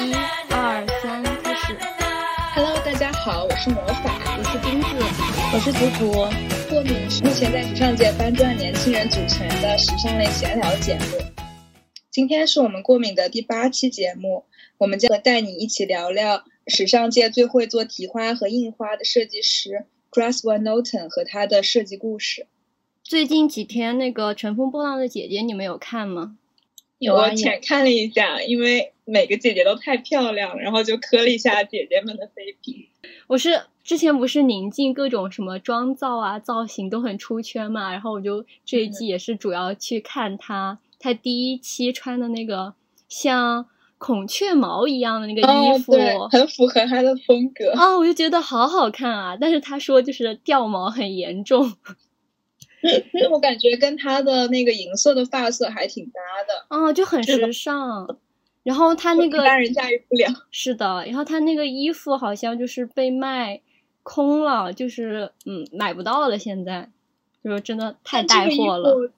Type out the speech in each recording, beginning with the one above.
一二三，开始。Hello，大家好，我是魔法，我是丁子，我是图图。过敏是目前在时尚界搬砖年轻人组成的时尚类闲聊节目。今天是我们过敏的第八期节目，我们将带你一起聊聊时尚界最会做提花和印花的设计师 Grace Van Noten 和他的设计故事。最近几天那个《乘风破浪的姐姐》，你们有看吗？有啊，我浅看了一下，因为每个姐姐都太漂亮了，然后就磕了一下姐姐们的 CP。我是之前不是宁静各种什么妆造啊、造型都很出圈嘛，然后我就这一季也是主要去看她，她第一期穿的那个像孔雀毛一样的那个衣服，很符合她的风格啊、哦，我就觉得好好看啊。但是她说就是掉毛很严重。我感觉跟她的那个银色的发色还挺搭的，哦，就很时尚。然后他那个一般人驾驭不了。是的，然后他那个衣服好像就是被卖空了，就是嗯买不到了，现在就是真的太带货了。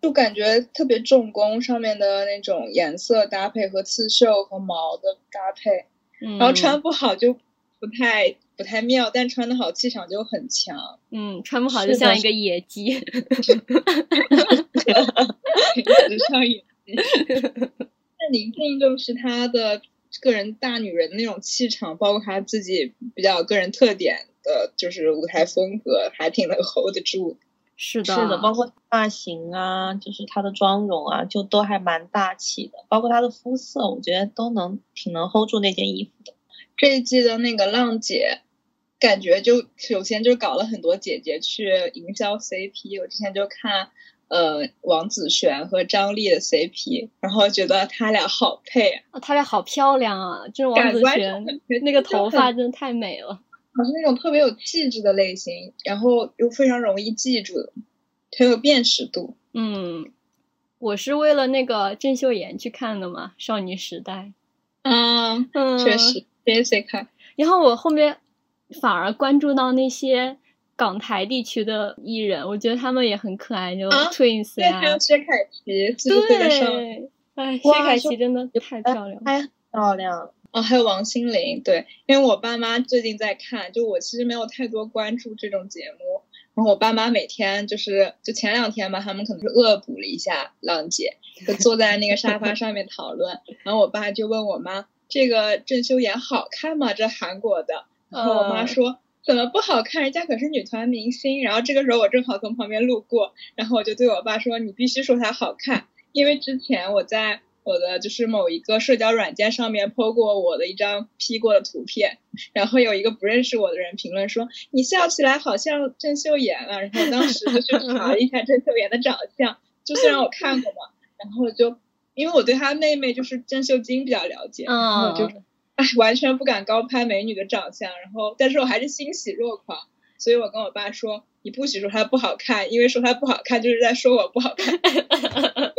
就感觉特别重工，上面的那种颜色搭配和刺绣和毛的搭配，嗯、然后穿不好就不太。不太妙，但穿的好气场就很强。嗯，穿不好就像一个野鸡。像野鸡。那宁静就是她的个人大女人的那种气场，包括她自己比较个人特点的，就是舞台风格，还挺能 hold 得住。是的，是的，包括发型啊，就是她的妆容啊，就都还蛮大气的。包括她的肤色，我觉得都能挺能 hold 住那件衣服的。这一季的那个浪姐。感觉就首先就搞了很多姐姐去营销 CP，我之前就看呃王子璇和张丽的 CP，然后觉得他俩好配啊，哦、他俩好漂亮啊，就是王子璇那个头发真的太美了，好像那种特别有气质的类型，然后又非常容易记住，很有辨识度。嗯，我是为了那个郑秀妍去看的嘛，少女时代。啊，嗯，确实 Jessica。然后我后面。反而关注到那些港台地区的艺人，我觉得他们也很可爱，就 Twins 呀、啊，还有薛凯琪，对，哎，薛凯琪真的太漂亮，太漂亮哦，还有王心凌，对，因为我爸妈最近在看，就我其实没有太多关注这种节目，然后我爸妈每天就是，就前两天吧，他们可能是恶补了一下浪姐，就坐在那个沙发上面讨论，然后我爸就问我妈，这个郑秀妍好看吗？这韩国的。然后我妈说、嗯、怎么不好看？人家可是女团明星。然后这个时候我正好从旁边路过，然后我就对我爸说：“你必须说她好看，因为之前我在我的就是某一个社交软件上面 po 过我的一张 P 过的图片，然后有一个不认识我的人评论说你笑起来好像郑秀妍啊。然后当时就去查了一下郑秀妍的长相，就虽然我看过嘛，然后就因为我对她妹妹就是郑秀晶比较了解，然后就。哎，完全不敢高攀美女的长相，然后，但是我还是欣喜若狂，所以我跟我爸说，你不许说她不好看，因为说她不好看就是在说我不好看。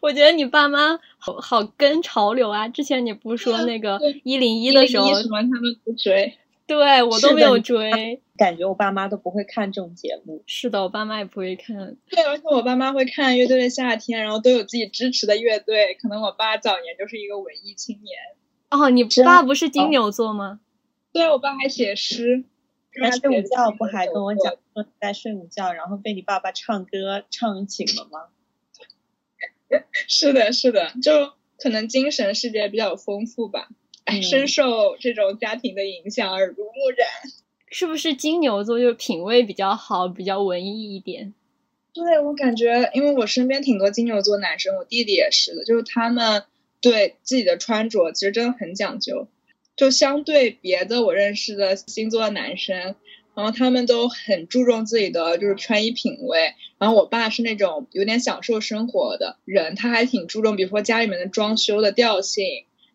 我觉得你爸妈好好跟潮流啊！之前你不是说那个一零一的时候，喜欢他们不追，对我都没有追，感觉我爸妈都不会看这种节目。是的，我爸妈也不会看。对，而且我爸妈会看乐队的夏天，然后都有自己支持的乐队。可能我爸早年就是一个文艺青年。哦，你爸不是金牛座吗？对，我爸还写诗。他睡午觉不还跟我讲说在睡午觉，然后被你爸爸唱歌唱醒了吗？是的，是的，就可能精神世界比较丰富吧。哎，嗯、深受这种家庭的影响，耳濡目染。是不是金牛座就是品味比较好，比较文艺一点？对我感觉，因为我身边挺多金牛座男生，我弟弟也是的，就是他们。对自己的穿着其实真的很讲究，就相对别的我认识的星座的男生，然后他们都很注重自己的就是穿衣品味。然后我爸是那种有点享受生活的人，他还挺注重，比如说家里面的装修的调性，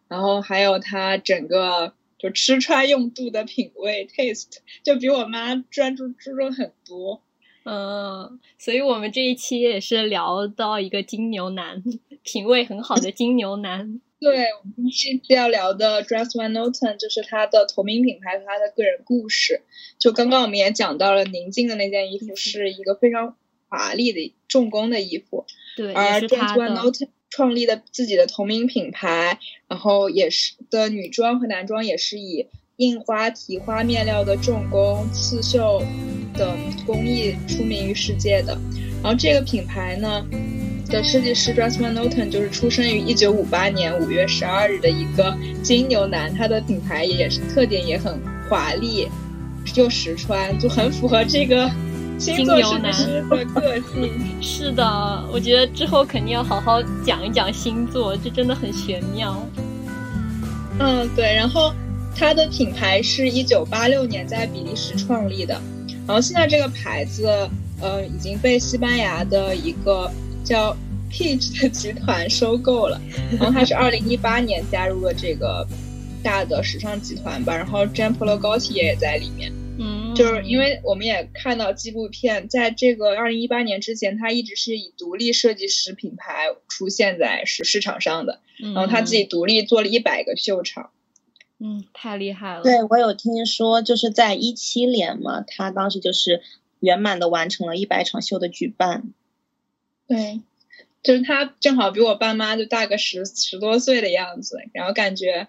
然后还有他整个就吃穿用度的品味 taste，就比我妈专注注重很多。嗯，所以我们这一期也是聊到一个金牛男，品味很好的金牛男。对，我们这次要聊的 Dress Van Noten 就是他的同名品牌和他的个人故事。就刚刚我们也讲到了，宁静的那件衣服是一个非常华丽的重工的衣服，对，而 Dress 他 Van 的 Noten 创立的自己的同名品牌，然后也是的女装和男装也是以印花提花面料的重工、刺绣等工艺出名于世界的。然后这个品牌呢的设计师 Dries Van Norton 就是出生于一九五八年五月十二日的一个金牛男，他的品牌也是特点也很华丽又实穿，就很符合这个。金牛男的个性 是的，我觉得之后肯定要好好讲一讲星座，这真的很玄妙。嗯，对。然后它的品牌是一九八六年在比利时创立的，然后现在这个牌子呃已经被西班牙的一个叫 Peach 的集团收购了，然后它是二零一八年加入了这个大的时尚集团吧，然后 Jean Paul Gaultier 也在里面。嗯，就是因为我们也看到纪录片，在这个二零一八年之前，他一直是以独立设计师品牌出现在市市场上的。然后他自己独立做了一百个秀场，嗯，太厉害了。对我有听说，就是在一七年嘛，他当时就是圆满的完成了一百场秀的举办。对，就是他正好比我爸妈就大个十十多岁的样子，然后感觉。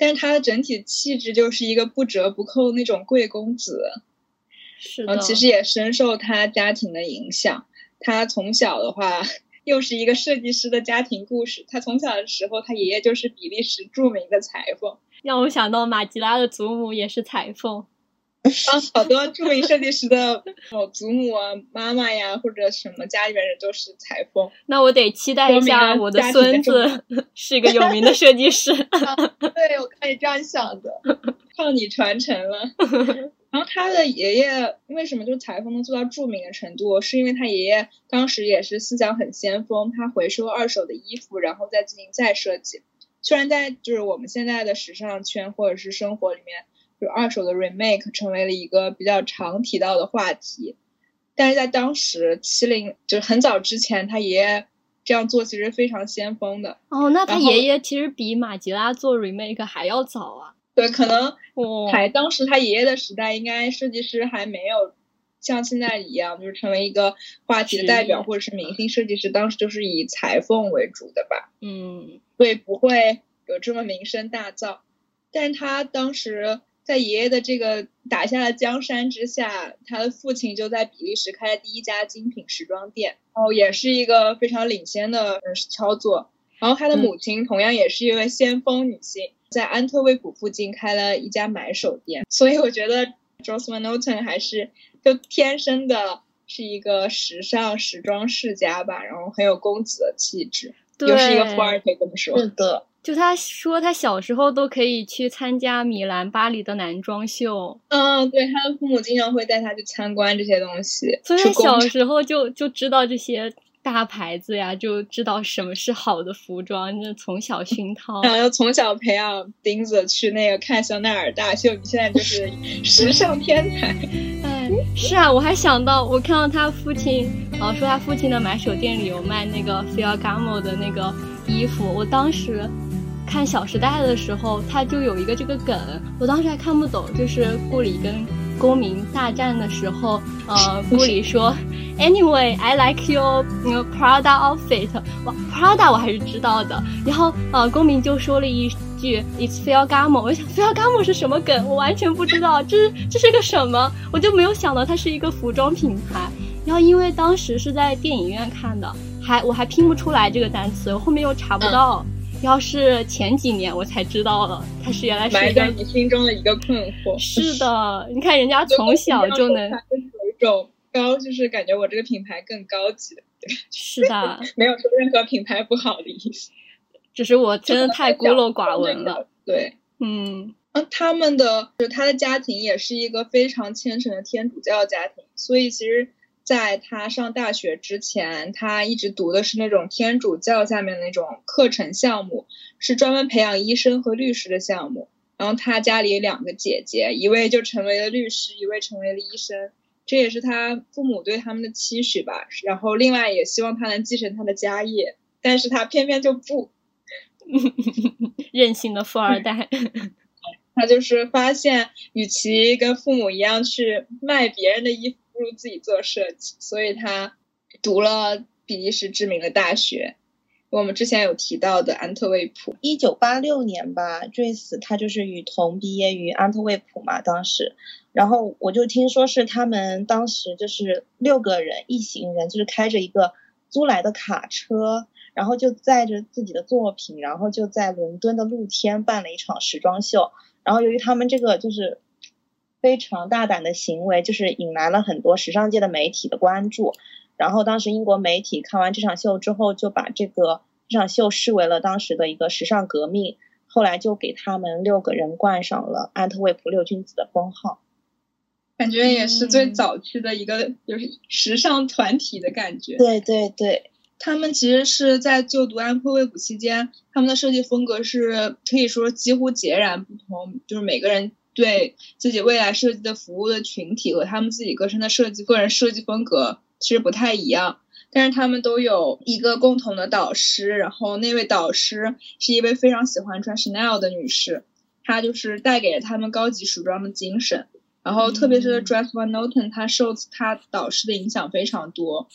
但是他的整体气质就是一个不折不扣那种贵公子，是的。其实也深受他家庭的影响。他从小的话，又是一个设计师的家庭故事。他从小的时候，他爷爷就是比利时著名的裁缝，让我想到马吉拉的祖母也是裁缝。啊，好多著名设计师的哦，祖母啊、妈妈呀，或者什么家里边人都是裁缝。那我得期待一下我的孙子 是一个有名的设计师。对，我可以这样想的，靠你传承了。然后他的爷爷为什么就裁缝能做到著名的程度？是因为他爷爷当时也是思想很先锋，他回收二手的衣服，然后再进行再设计。虽然在就是我们现在的时尚圈或者是生活里面。就二手的 remake 成为了一个比较常提到的话题，但是在当时七零就是很早之前，他爷爷这样做其实非常先锋的。哦，那他爷爷其实比马吉拉做 remake 还要早啊。对，可能 还当时他爷爷的时代，应该设计师还没有像现在一样，就是成为一个话题的代表或者是明星设计师，当时就是以裁缝为主的吧。嗯，所以不会有这么名声大噪，但他当时。在爷爷的这个打下了江山之下，他的父亲就在比利时开了第一家精品时装店，然后也是一个非常领先的操作。然后他的母亲同样也是一位先锋女性，在安特卫普附近开了一家买手店。所以我觉得 j o s e Van Noten 还是就天生的是一个时尚时装世家吧，然后很有公子的气质，又是一个富二代，这么说。是的。就他说，他小时候都可以去参加米兰、巴黎的男装秀。嗯，对，他的父母经常会带他去参观这些东西。所以小时候就就知道这些大牌子呀，就知道什么是好的服装，就从小熏陶。然后从小培养钉子去那个看香奈儿大秀，你现在就是时尚天才。是啊，我还想到，我看到他父亲，啊，说他父亲的买手店里有卖那个 f i o r g a m o 的那个衣服，我当时。看《小时代》的时候，他就有一个这个梗，我当时还看不懂，就是顾里跟公民大战的时候，呃，顾里说，Anyway, I like your Prada outfit。哇，Prada 我还是知道的。然后呃，公民就说了一句 It's Ferragamo。我想 Ferragamo 是什么梗？我完全不知道，这是这是个什么？我就没有想到它是一个服装品牌。然后因为当时是在电影院看的，还我还拼不出来这个单词，后面又查不到。要是前几年我才知道了，他是原来是埋在你心中的一个困惑。是的，你看人家从小就能有一种高，就是感觉我这个品牌更高级的。是的，没有说任何品牌不好的意思，只是我真的太孤陋寡闻了。对，嗯，那他们的就他的家庭也是一个非常虔诚的天主教家庭，所以其实。在他上大学之前，他一直读的是那种天主教下面的那种课程项目，是专门培养医生和律师的项目。然后他家里有两个姐姐，一位就成为了律师，一位成为了医生，这也是他父母对他们的期许吧。然后另外也希望他能继承他的家业，但是他偏偏就不，任性的富二代。他就是发现，与其跟父母一样去卖别人的衣服。不如自己做设计，所以他读了比利时知名的大学，我们之前有提到的安特卫普。一九八六年吧，Joyce 他就是与同毕业于安特卫普嘛，当时，然后我就听说是他们当时就是六个人一行人，就是开着一个租来的卡车，然后就载着自己的作品，然后就在伦敦的露天办了一场时装秀。然后由于他们这个就是非常大胆的行为，就是引来了很多时尚界的媒体的关注。然后当时英国媒体看完这场秀之后，就把这个这场秀视为了当时的一个时尚革命。后来就给他们六个人冠上了安特卫普六君子的封号。感觉也是最早期的一个就是时尚团体的感觉。对对对，他们其实是在就读安特卫普期间，他们的设计风格是可以说几乎截然不同，就是每个人对自己未来设计的服务的群体和他们自己个人的设计个人设计风格。其实不太一样，但是他们都有一个共同的导师，然后那位导师是一位非常喜欢穿 Chanel 的女士，她就是带给了他们高级时装的精神。然后特别是 Dress Van Noten，她受她导师的影响非常多。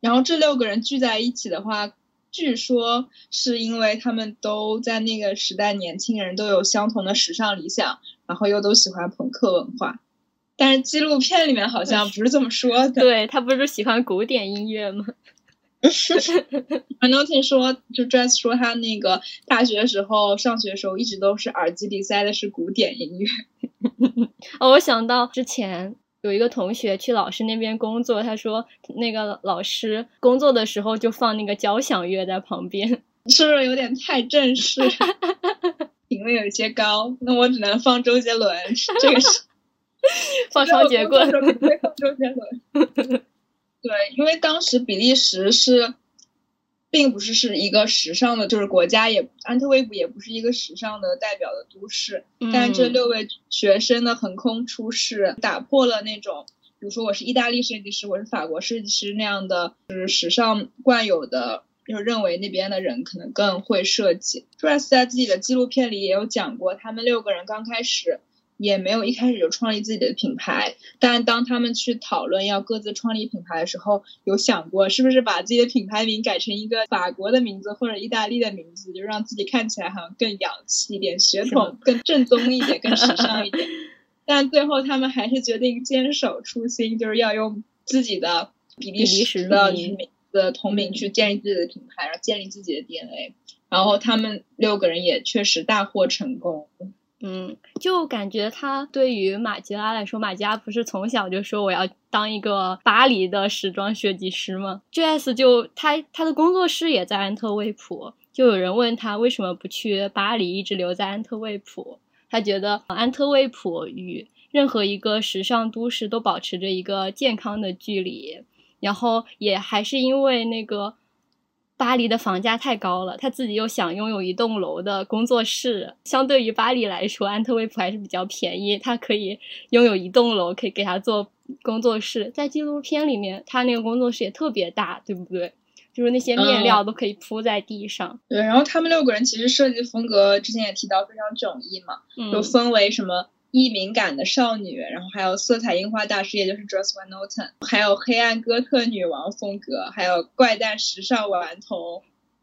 然后这六个人聚在一起的话，据说是因为他们都在那个时代，年轻人都有相同的时尚理想，然后又都喜欢朋克文化。但是纪录片里面好像不是这么说的。对他不是喜欢古典音乐吗？反正听说，就 Dress 说他那个大学时候上学的时候，一直都是耳机里塞的是古典音乐。哦，我想到之前有一个同学去老师那边工作，他说那个老师工作的时候就放那个交响乐在旁边，是不是有点太正式？品味有些高，那我只能放周杰伦。这个是。放双节棍，周杰伦。对，因为当时比利时是，并不是是一个时尚的，就是国家也，安特卫普也不是一个时尚的代表的都市。但是这六位学生的横空出世，打破了那种，比如说我是意大利设计师，我是法国设计师那样的，就是时尚惯有的，就认为那边的人可能更会设计。Dress 在自己的纪录片里也有讲过，他们六个人刚开始。也没有一开始就创立自己的品牌，但当他们去讨论要各自创立品牌的时候，有想过是不是把自己的品牌名改成一个法国的名字或者意大利的名字，就让自己看起来好像更洋气一点，血统更正宗一点，更时尚一点。但最后他们还是决定坚守初心，就是要用自己的比利时的名的同名去建立自己的品牌，然后建立自己的 DNA。然后他们六个人也确实大获成功。嗯，就感觉他对于马吉拉来说，马吉拉不是从小就说我要当一个巴黎的时装设计师吗？J.S. 就他他的工作室也在安特卫普，就有人问他为什么不去巴黎，一直留在安特卫普？他觉得安特卫普与任何一个时尚都市都保持着一个健康的距离，然后也还是因为那个。巴黎的房价太高了，他自己又想拥有一栋楼的工作室。相对于巴黎来说，安特卫普还是比较便宜，他可以拥有一栋楼，可以给他做工作室。在纪录片里面，他那个工作室也特别大，对不对？就是那些面料都可以铺在地上。对，然后他们六个人其实设计风格之前也提到非常迥异嘛，就分为什么？易敏感的少女，然后还有色彩樱花大师，也就是 Joss Van Noten，还有黑暗哥特女王风格，还有怪诞时尚顽童、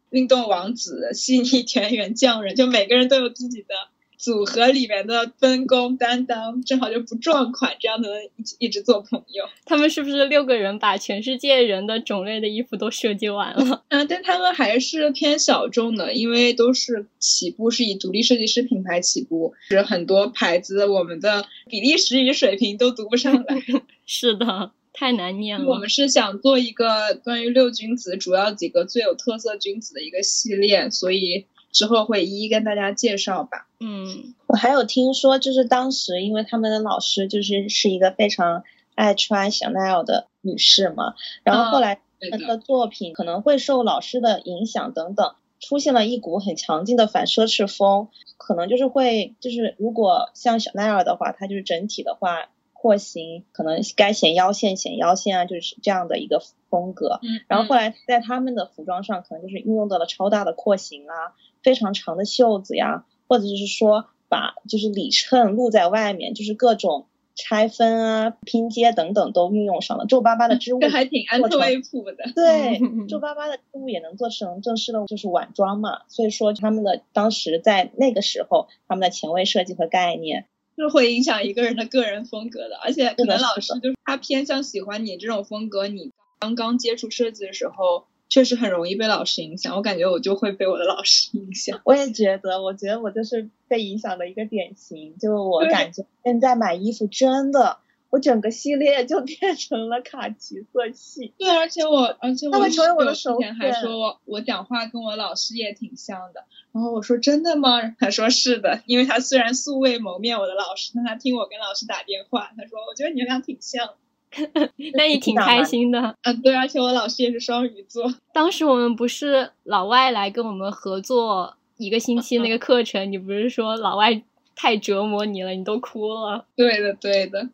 运动王子、细腻田园匠人，就每个人都有自己的。组合里面的分工担当，正好就不撞款，这样能一一直做朋友。他们是不是六个人把全世界人的种类的衣服都设计完了？嗯，但他们还是偏小众的，因为都是起步是以独立设计师品牌起步，是很多牌子我们的比利时语水平都读不上来。是的，太难念了。我们是想做一个关于六君子主要几个最有特色君子的一个系列，所以。之后会一一跟大家介绍吧。嗯，我还有听说，就是当时因为他们的老师就是是一个非常爱穿香奈儿的女士嘛，然后后来她的作品可能会受老师的影响等等，出现了一股很强劲的反奢侈风，可能就是会就是如果像香奈儿的话，它就是整体的话。廓形可能该显腰线显腰线啊，就是这样的一个风格。嗯，然后后来在他们的服装上，可能就是运用到了超大的廓形啊，非常长的袖子呀，或者就是说把就是里衬露在外面，就是各种拆分啊、拼接等等都运用上了。皱巴巴的织物这还挺安特卫普的。对，皱巴巴的织物也能做成正式的，就是晚装嘛。所以说他们的当时在那个时候，他们的前卫设计和概念是会影响一个人的个人风格的。而且可能老师就是他偏向喜欢你这种风格，你刚刚接触设计的时候，确实很容易被老师影响。我感觉我就会被我的老师影响。我也觉得，我觉得我就是被影响的一个典型。就我感觉现在买衣服真的，我整个系列 就变成了卡其色系。对，而且我，而且我成为我的之前还说我我讲话跟我老师也挺像的，然后我说真的吗？他说是的，因为他虽然素未谋面我的老师，但他听我跟老师打电话，他说我觉得你们俩挺像。那你挺开心的。嗯，对，而且我老师也是双鱼座。当时我们不是老外来跟我们合作一个星期那个课程，你不是说老外太折磨你了，你都哭了。对的，对的。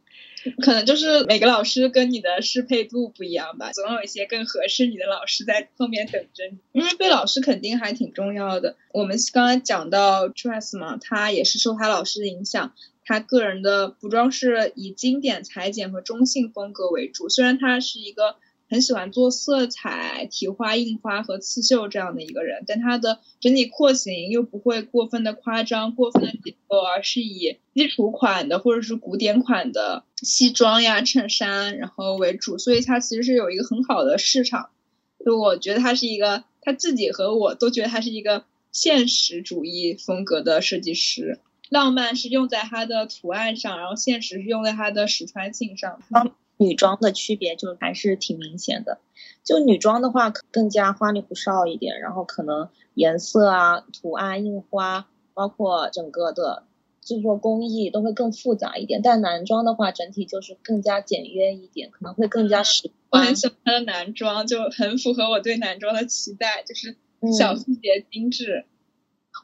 可能就是每个老师跟你的适配度不一样吧，总有一些更合适你的老师在后面等着你。因为对老师肯定还挺重要的。我们刚才讲到 Dress 嘛，他也是受他老师的影响，他个人的服装是以经典裁剪和中性风格为主。虽然他是一个很喜欢做色彩、提花、印花和刺绣这样的一个人，但他的整体廓形又不会过分的夸张、过分的结构，而是以基础款的或者是古典款的西装呀、衬衫然后为主，所以他其实是有一个很好的市场。就我觉得他是一个他自己和我都觉得他是一个现实主义风格的设计师。浪漫是用在它的图案上，然后现实是用在它的实穿性上。女装的区别就还是挺明显的。就女装的话，更加花里胡哨一点，然后可能颜色啊、图案、印花，包括整个的制作工艺都会更复杂一点。但男装的话，整体就是更加简约一点，可能会更加实观 我很。喜欢他的男装，就很符合我对男装的期待，就是小嗯细节精致。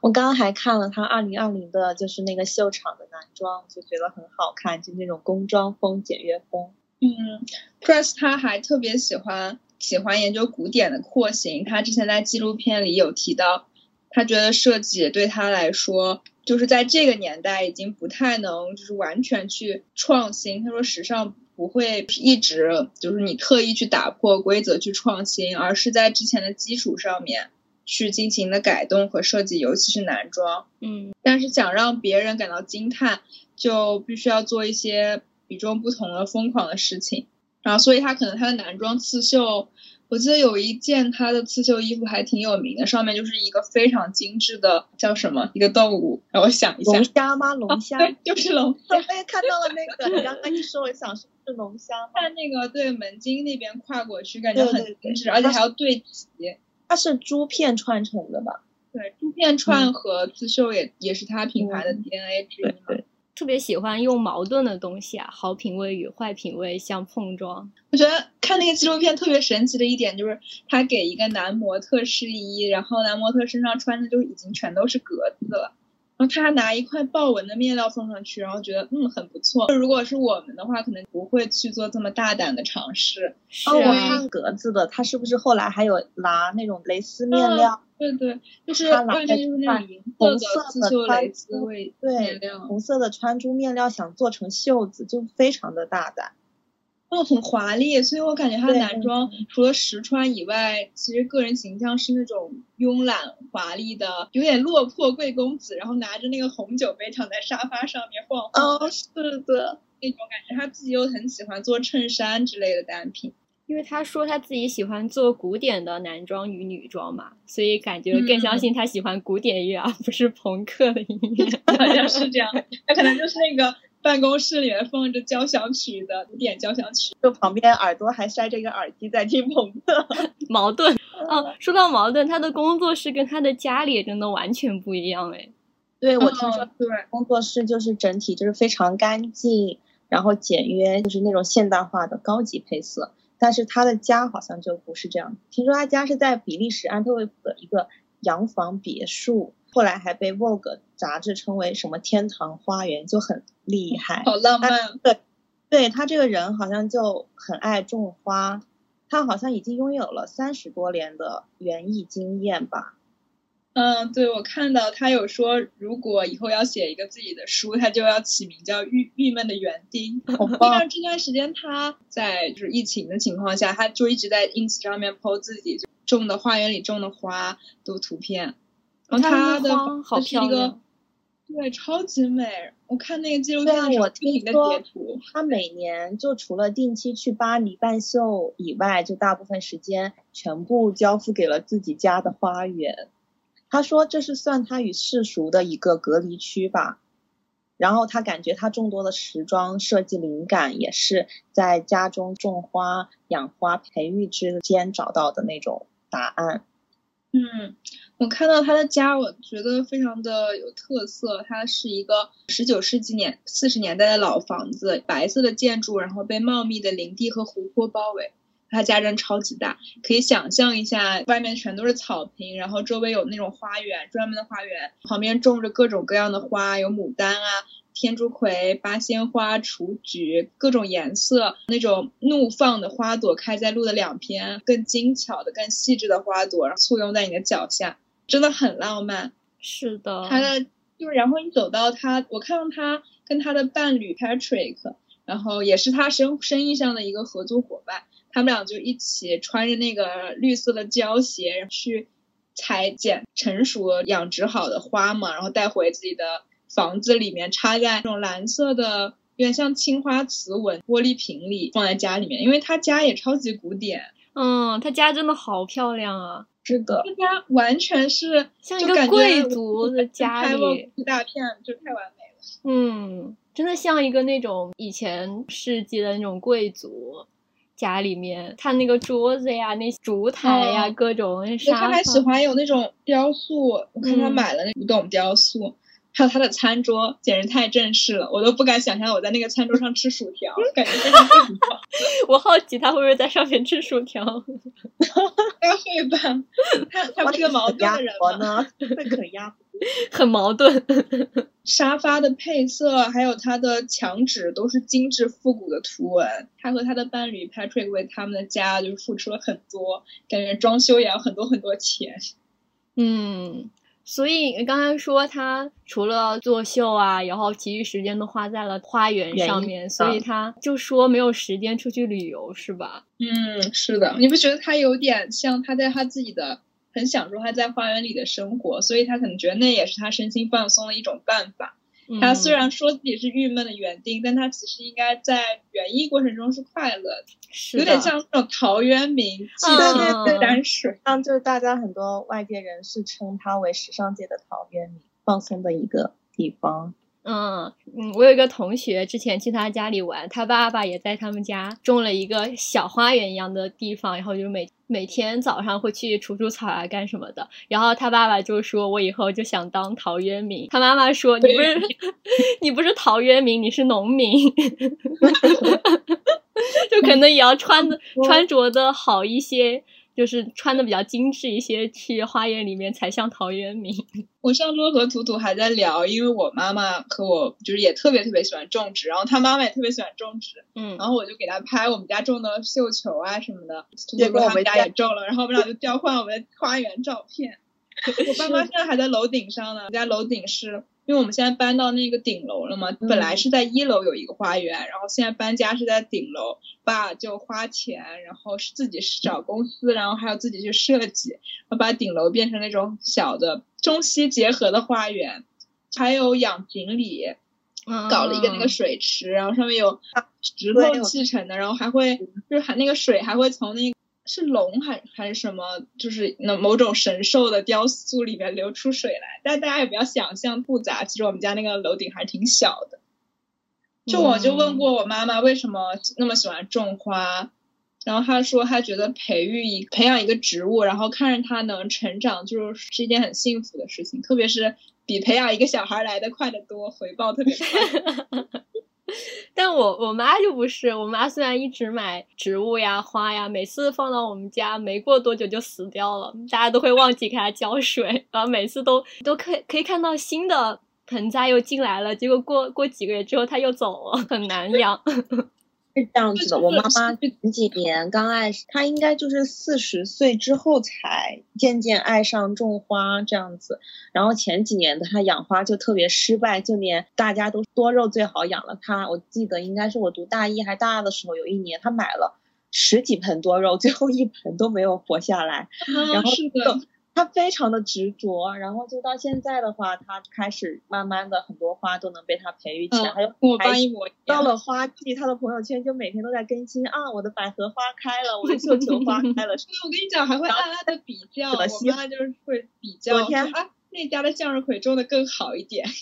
我刚刚还看了他二零二零的，就是那个秀场的男装，就觉得很好看，就那种工装风、简约风。嗯，Press 他还特别喜欢喜欢研究古典的廓形。他之前在纪录片里有提到，他觉得设计对他来说，就是在这个年代已经不太能就是完全去创新。他说时尚不会一直就是你特意去打破规则去创新，而是在之前的基础上面去进行的改动和设计，尤其是男装。嗯，但是想让别人感到惊叹，就必须要做一些与众不同的疯狂的事情。然后，所以他可能他的男装刺绣，我记得有一件他的刺绣衣服还挺有名的，上面就是一个非常精致的叫什么一个动物，让我想一下龙，虾吗？龙虾？对，就是龙虾。我也看到了那个，你刚刚一说，我想是不是龙虾吗？看那个对门襟那边跨过去，感觉很对对对精致，而且还要对齐。它是珠片串成的吧？对，珠片串和刺绣也、也是它品牌的嗯 DNA 之一对。特别喜欢用矛盾的东西啊，好品味与坏品味相碰撞。我觉得看那个纪录片特别神奇的一点就是，他给一个男模特试衣，然后男模特身上穿的就已经全都是格子了，然后他还拿一块豹纹的面料放上去，然后觉得嗯很不错。如果是我们的话，可能不会去做这么大胆的尝试。是哦，我啊，看格子的，他是不是后来还有拿那种蕾丝面料？对对，就是他拿外面就是那种银色的红色刺绣的穿蕾丝面料，红色的穿珠面料想做成袖子，就非常的大胆。哦，很华丽，所以我感觉他的男装除了实穿以外，其实个人形象是那种慵懒华丽的，有点落魄贵公子，然后拿着那个红酒杯躺在沙发上面晃晃哦，是的，那种感觉。他自己又很喜欢做衬衫之类的单品，因为他说他自己喜欢做古典的男装与女装嘛，所以感觉更相信他喜欢古典乐，而不是朋克的音乐。好像是这样。他可能就是那个办公室里面放着交响曲的古典交响曲。就旁边耳朵还塞着一个耳机在听朋克。矛盾哦，说到矛盾，他的工作室跟他的家里真的完全不一样哎。对，我听说嗯对，工作室就是整体就是非常干净，然后简约，就是那种现代化的高级配色。但是他的家好像就不是这样，听说他家是在比利时安特卫普的一个洋房别墅，后来还被 Vogue 杂志称为什么天堂花园，就很厉害。好浪漫。对，对他这个人好像就很爱种花，他好像已经拥有了三十多年的园艺经验吧。嗯，对，我看到他有说，如果以后要写一个自己的书，他就要起名叫《郁郁闷的园丁》。好棒！这段时间他在就是疫情的情况下，他就一直在 ins 上面 po 自己种的花园里种的花的图片。然后他的好漂亮，对，超级美。我看那个纪录片的时候，听说他每年就除了定期去巴黎办秀以外，就大部分时间全部交付给了自己家的花园。他说这是算他与世俗的一个隔离区吧，然后他感觉他众多的时装设计灵感也是在家中种花、养花、培育之间找到的那种答案。嗯，我看到他的家，我觉得非常的有特色。它是一个十九世纪年四十年代的老房子，白色的建筑，然后被茂密的林地和湖泊包围。他家真超级大，可以想象一下，外面全都是草坪，然后周围有那种花园，专门的花园，旁边种着各种各样的花，有牡丹啊、天竺葵、八仙花、雏菊，各种颜色，那种怒放的花朵开在路的两边，更精巧的、更细致的花朵，然后簇拥在你的脚下，真的很浪漫。是的，他的就是，然后你走到他，我看到他跟他的伴侣 Patrick，然后也是他生生意上的一个合作伙伴。他们俩就一起穿着那个绿色的胶鞋去裁剪成熟养殖好的花嘛，然后带回自己的房子里面，插在那种蓝色的有点像青花瓷纹玻璃瓶里，放在家里面。因为他家也超级古典，嗯，他家真的好漂亮啊！是的，他家完全是像一个贵族的家里，一大片就太完美了。嗯，真的像一个那种以前世纪的那种贵族。家里面，他那个桌子呀，那烛台呀，各种沙发。他还喜欢有那种雕塑，我看他买了那古董雕塑，还有他的餐桌，简直太正式了，我都不敢想象我在那个餐桌上吃薯条，感觉非常正常。我好奇他会不会在上面吃薯条？应该会吧，他他不是个矛盾的人吗？那可压。很矛盾。沙发的配色还有它的墙纸都是精致复古的图文。他和他的伴侣 Patrick 为他们的家就是付出了很多，感觉装修也要很多很多钱。嗯，所以刚才说他除了作秀啊，然后其余时间都花在了花园上面，所以他就说没有时间出去旅游，是吧？嗯，是的。你不觉得他有点像他在他自己的？很享受他在花园里的生活，所以他可能觉得那也是他身心放松的一种办法。他虽然说自己是郁闷的园丁，但他其实应该在园艺过程中是快乐的，有点像那种陶渊明对对。山水，像就是大家很多外界人士称他为时尚界的陶渊明，放松的一个地方。嗯嗯，我有一个同学，之前去他家里玩，他爸爸也在他们家种了一个小花园一样的地方，然后就每每天早上会去除除草啊，干什么的。然后他爸爸就说：“我以后就想当陶渊明。”他妈妈说：“你不是 你不是陶渊明，你是农民，就可能也要穿的 穿着的好一些。”就是穿的比较精致一些，去花园里面才像陶渊明。我上周和图图还在聊，因为我妈妈和我就是也特别特别喜欢种植，然后她妈妈也特别喜欢种植，嗯，然后我就给她拍我们家种的绣球啊什么的，图图说他们家也种了，然后我们俩就交换我们的花园照片。我爸妈现在还在楼顶上呢，我家楼顶是。因为我们现在搬到那个顶楼了嘛，本来是在一楼有一个花园，然后现在搬家是在顶楼，爸就花钱，然后是自己找公司，然后还要自己去设计，把顶楼变成那种小的中西结合的花园，还有养锦鲤，搞了一个那个水池，然后上面有石头砌成的，然后还会就是还那个水还会从那。是龙还还是什么？就是那某种神兽的雕塑里面流出水来，但大家也不要想象复杂。其实我们家那个楼顶还是挺小的。就我就问过我妈妈为什么那么喜欢种花，然后她说她觉得培育一培养一个植物，然后看着它能成长，就是是一件很幸福的事情，特别是比培养一个小孩来的快得多，回报特别快。但我我妈就不是，我妈虽然一直买植物呀花呀，每次放到我们家，没过多久就死掉了，大家都会忘记给它浇水，然后每次都都可可以看到新的盆栽又进来了，结果过过几个月之后它又走了，很难养。是这样子的，我妈妈前几年刚爱，她应该就是四十岁之后才渐渐爱上种花这样子。然后前几年的她养花就特别失败，就连大家都多肉最好养了她。我记得应该是我读大一还大二的时候，有一年她买了十几盆多肉，最后一盆都没有活下来。然后是的。他非常的执着，然后就到现在的话，他开始慢慢的很多花都能被他培育起来。还有我爸一模一样。到了花季，他的朋友圈就每天都在更新啊，我的百合花开了，我的绣球花 开了。我跟你讲，还会暗暗的比 较，我妈就是会比较。昨天啊，那家的向日葵种的更好一点。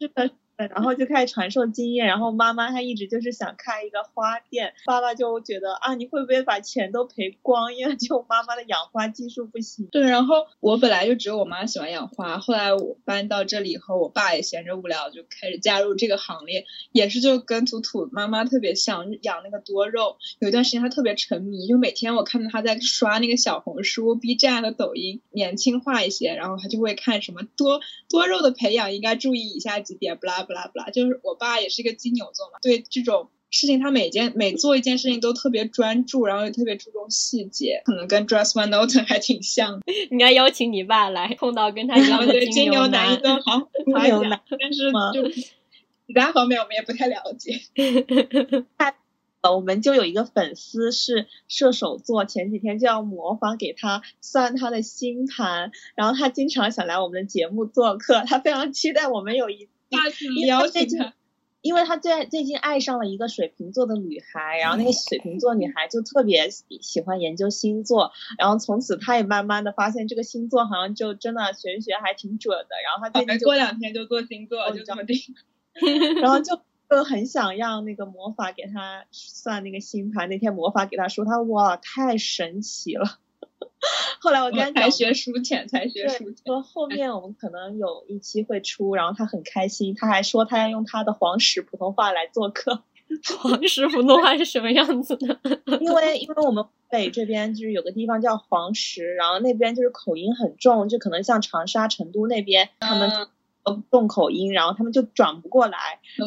是的。然后就开始传授经验，然后妈妈她一直就是想开一个花店，爸爸就觉得啊，你会不会把钱都赔光？因为就妈妈的养花技术不行。对，然后我本来就只有我妈喜欢养花，后来我搬到这里以后，我爸也闲着无聊就开始加入这个行列，也是就跟图图妈妈特别像，养那个多肉。有一段时间他特别沉迷，就每天我看到他在刷那个小红书、B 站和抖音，年轻化一些，然后他就会看什么多多肉的培养应该注意以下几点，不啦。不啦不啦，就是我爸也是一个金牛座嘛，对这种事情，他每件每做一件事情都特别专注，然后也特别注重细节，可能跟 Dress One Note 还挺像。应该邀请你爸来，碰到跟他一样的 金牛男一顿好，金牛男，但是就其他方面我们也不太了解。我们就有一个粉丝是射手座，前几天就要模仿给他算他的星盘，然后他经常想来我们的节目做客，他非常期待我们有一。邀请 他，因为他最最近爱上了一个水瓶座的女孩，然后那个水瓶座女孩就特别喜欢研究星座，然后从此他也慢慢的发现这个星座好像就真的玄学还挺准的，然后他最近过两天就做星座就这么定，然后就就很想让那个魔法给他算那个星盘，那天魔法给他说他哇太神奇了。后来我跟才学书浅，才学书浅。说后面我们可能有一期会出，然后他很开心，他还说他要用他的黄石普通话来做客。黄石普通话是什么样子的？因为因为我们北这边就是有个地方叫黄石，然后那边就是口音很重，就可能像长沙、成都那边他们重口音，然后他们就转不过来。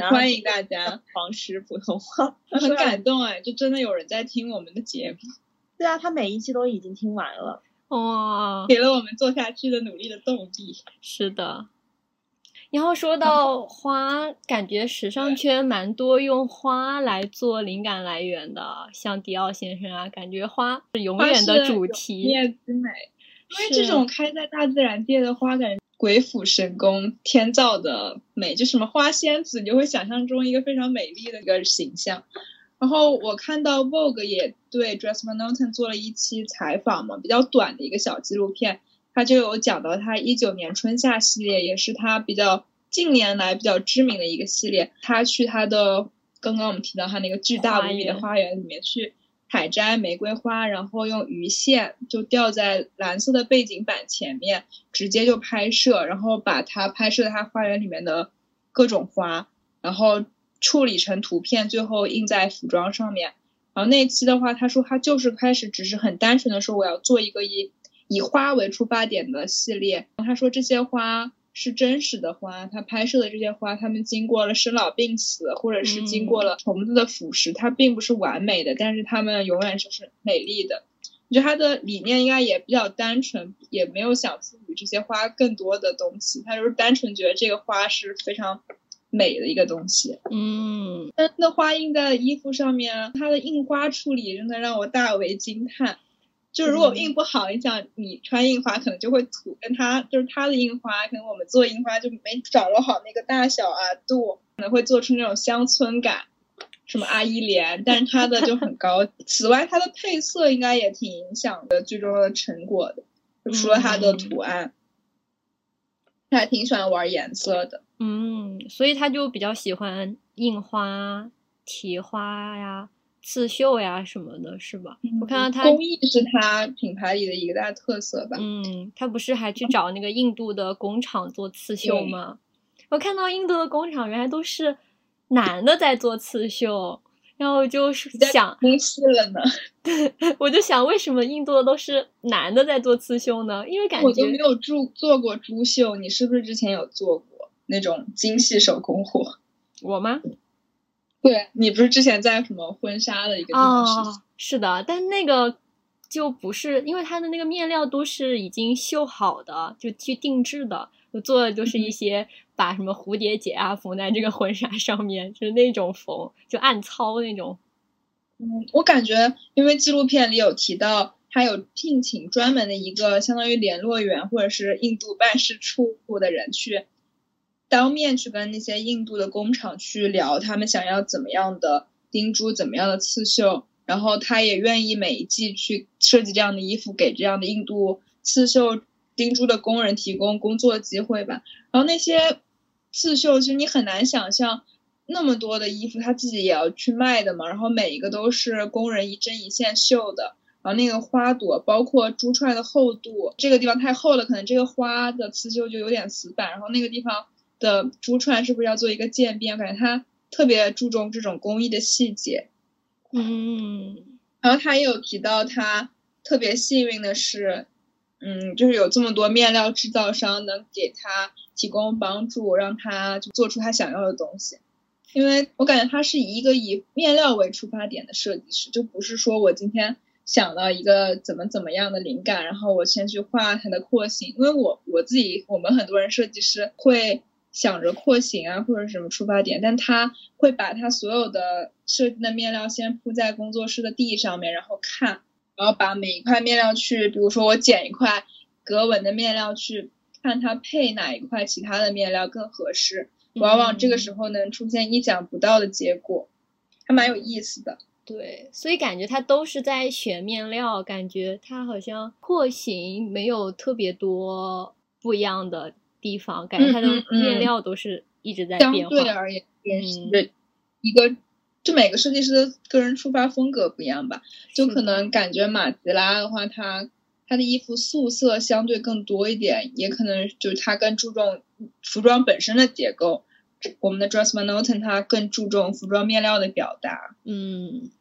欢迎大家黄石普通话，很感动哎，就真的有人在听我们的节目。对啊，他每一期都已经听完了，哇，给了我们做下去的努力的动力。是的，然后说到花，感觉时尚圈蛮多用花来做灵感来源的，像迪奥先生啊，感觉花是永远的主题，灭之美。因为这种开在大自然界的花，感觉鬼斧神工、天造的美，就什么花仙子，你就会想象中一个非常美丽的一个形象。然后我看到 Vogue 也对 Dress Van Noten 做了一期采访嘛，比较短的一个小纪录片，他就有讲到他一九年春夏系列，也是他比较近年来比较知名的一个系列。他去他的刚刚我们提到他那个巨大无比的花园里面去采摘玫瑰花，然后用鱼线就吊在蓝色的背景板前面，直接就拍摄，然后把它拍摄他花园里面的各种花，然后。处理成图片，最后印在服装上面。然后那期的话，他说他就是开始只是很单纯的说我要做一个以以花为出发点的系列。他说这些花是真实的花，他拍摄的这些花，他们经过了生老病死，或者是经过了虫子的腐蚀，它并不是完美的，但是它们永远就是美丽的。我觉得他的理念应该也比较单纯，也没有想赋予这些花更多的东西，他就是单纯觉得这个花是非常。美的一个东西，嗯，真的花印在衣服上面，它的印花处理真的让我大为惊叹。就如果印不好，你想你穿印花可能就会土，跟它就是它的印花，可能我们做印花就没掌握好那个大小啊度，可能会做出那种乡村感，什么阿依莲，但是它的就很高。此外，它的配色应该也挺影响的最终的成果的，除了它的图案，他还挺喜欢玩颜色的。嗯，所以他就比较喜欢印花、提花呀、刺绣呀什么的，是吧？我看到他工艺是他品牌里的一个大特色吧。嗯，他不是还去找那个印度的工厂做刺绣吗？我看到印度的工厂原来都是男的在做刺绣，然后就是想明细了呢。对 我就想，为什么印度的都是男的在做刺绣呢？因为感觉我都没有做做过珠绣，你是不是之前有做过？那种精细手工活，我吗？对你不是之前在什么婚纱的一个地方实习？哦，是的，但那个就不是，因为它的那个面料都是已经绣好的，就去定制的，我做的都是一些把什么蝴蝶结啊缝在这个婚纱上面，就是那种缝，就暗操那种。嗯，我感觉，因为纪录片里有提到，他有聘请专门的一个相当于联络员或者是印度办事处的人去当面去跟那些印度的工厂去聊，他们想要怎么样的钉珠，怎么样的刺绣，然后他也愿意每一季去设计这样的衣服，给这样的印度刺绣钉珠的工人提供工作机会吧。然后那些刺绣，其实你很难想象。那么多的衣服，他自己也要去卖的嘛，然后每一个都是工人一针一线绣的，然后那个花朵，包括珠串的厚度，这个地方太厚了，可能这个花的刺绣就有点死板，然后那个地方的珠串是不是要做一个渐变？感觉他特别注重这种工艺的细节。嗯，然后他也有提到，他特别幸运的是，嗯，就是有这么多面料制造商能给他提供帮助，让他就做出他想要的东西。因为我感觉他是一个以面料为出发点的设计师，就不是说我今天想到一个怎么怎么样的灵感，然后我先去画它的廓形。因为我我自己，我们很多人设计师会想着廓形啊或者什么出发点，但他会把他所有的设计的面料先铺在工作室的地上面，然后看，然后把每一块面料去，比如说我剪一块格纹的面料去看它配哪一块其他的面料更合适。往往这个时候能出现意想不到的结果，还蛮有意思的。对，所以感觉他都是在选面料，感觉他好像廓形没有特别多不一样的地方，感觉它的面料都是一直在变化。相对而言，对一个，就每个设计师的个人出发风格不一样吧。就可能感觉马吉拉的话，他他的衣服素色相对更多一点，也可能就是他更注重服装本身的结构。我们的 Dress Monoton 它更注重服装面料的表达，嗯，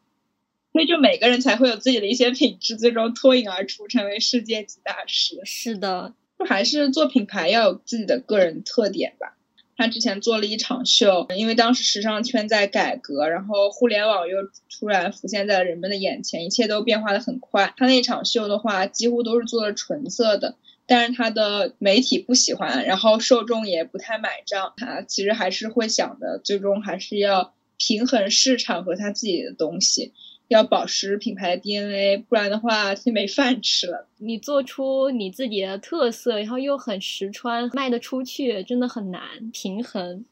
所以就每个人才会有自己的一些品质，最终脱颖而出，成为世界级大师。是的，就就还是做品牌要有自己的个人特点吧。他之前做了一场秀，因为当时时尚圈在改革，然后互联网又突然浮现在人们的眼前，一切都变化的很快。他那场秀的话，几乎都是做了纯色的。但是他的媒体不喜欢，然后受众也不太买账。他其实还是会想的，最终还是要平衡市场和他自己的东西，要保持品牌的 DNA，不然的话就没饭吃了。你做出你自己的特色，然后又很实穿，卖得出去，真的很难平衡。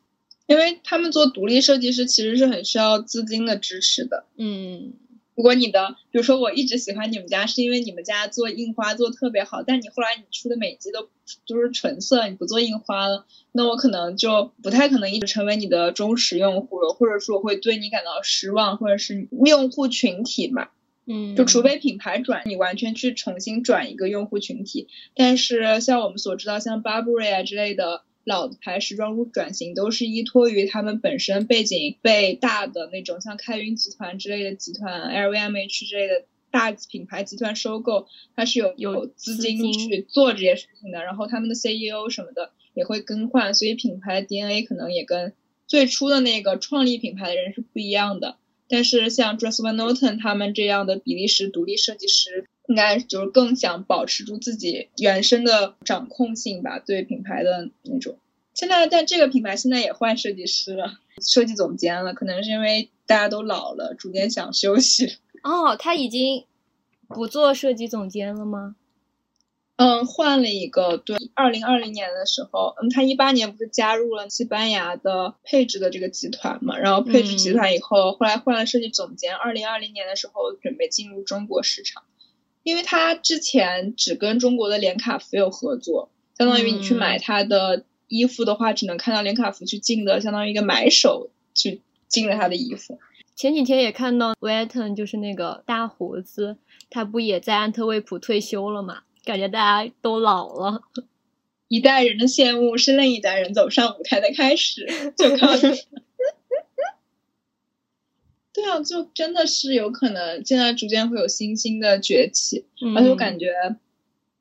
因为他们做独立设计师，其实是很需要资金的支持的。嗯。如果你的，比如说我一直喜欢你们家，是因为你们家做印花做特别好，但你后来你出的每季都都是纯色，你不做印花了，那我可能就不太可能一直成为你的忠实用户了，或者说会对你感到失望，或者是用户群体嘛，嗯，就除非品牌转，你完全去重新转一个用户群体，但是像我们所知道，像 Burberry 啊之类的。老牌时装屋转型都是依托于他们本身背景被大的那种像开云集团之类的集团、LVMH 之类的大品牌集团收购，它是有有资金去做这些事情的。然后他们的 CEO 什么的也会更换，所以品牌 DNA 可能也跟最初的那个创立品牌的人是不一样的。但是像 Dress Van Noten 他们这样的比利时独立设计师。应该就是更想保持住自己原生的掌控性吧，对品牌的那种。现在，但这个品牌现在也换设计师了，设计总监了，可能是因为大家都老了，逐渐想休息。哦，他已经不做设计总监了吗？嗯，换了一个。对，二零二零年的时候，嗯，他一八年不是加入了西班牙的配置的这个集团嘛？然后配置集团以后，后来换了设计总监。二零二零年的时候，准备进入中国市场。因为他之前只跟中国的连卡福有合作，相当于你去买他的衣服的话，只能看到连卡福去进的，相当于一个买手去进了他的衣服。前几天也看到 w e t t o n 就是那个大胡子，他不也在安特卫普退休了嘛？感觉大家都老了，一代人的羡慕是另一代人走上舞台的开始，就靠你。对啊，就真的是有可能，现在逐渐会有新兴的崛起，而且我感觉，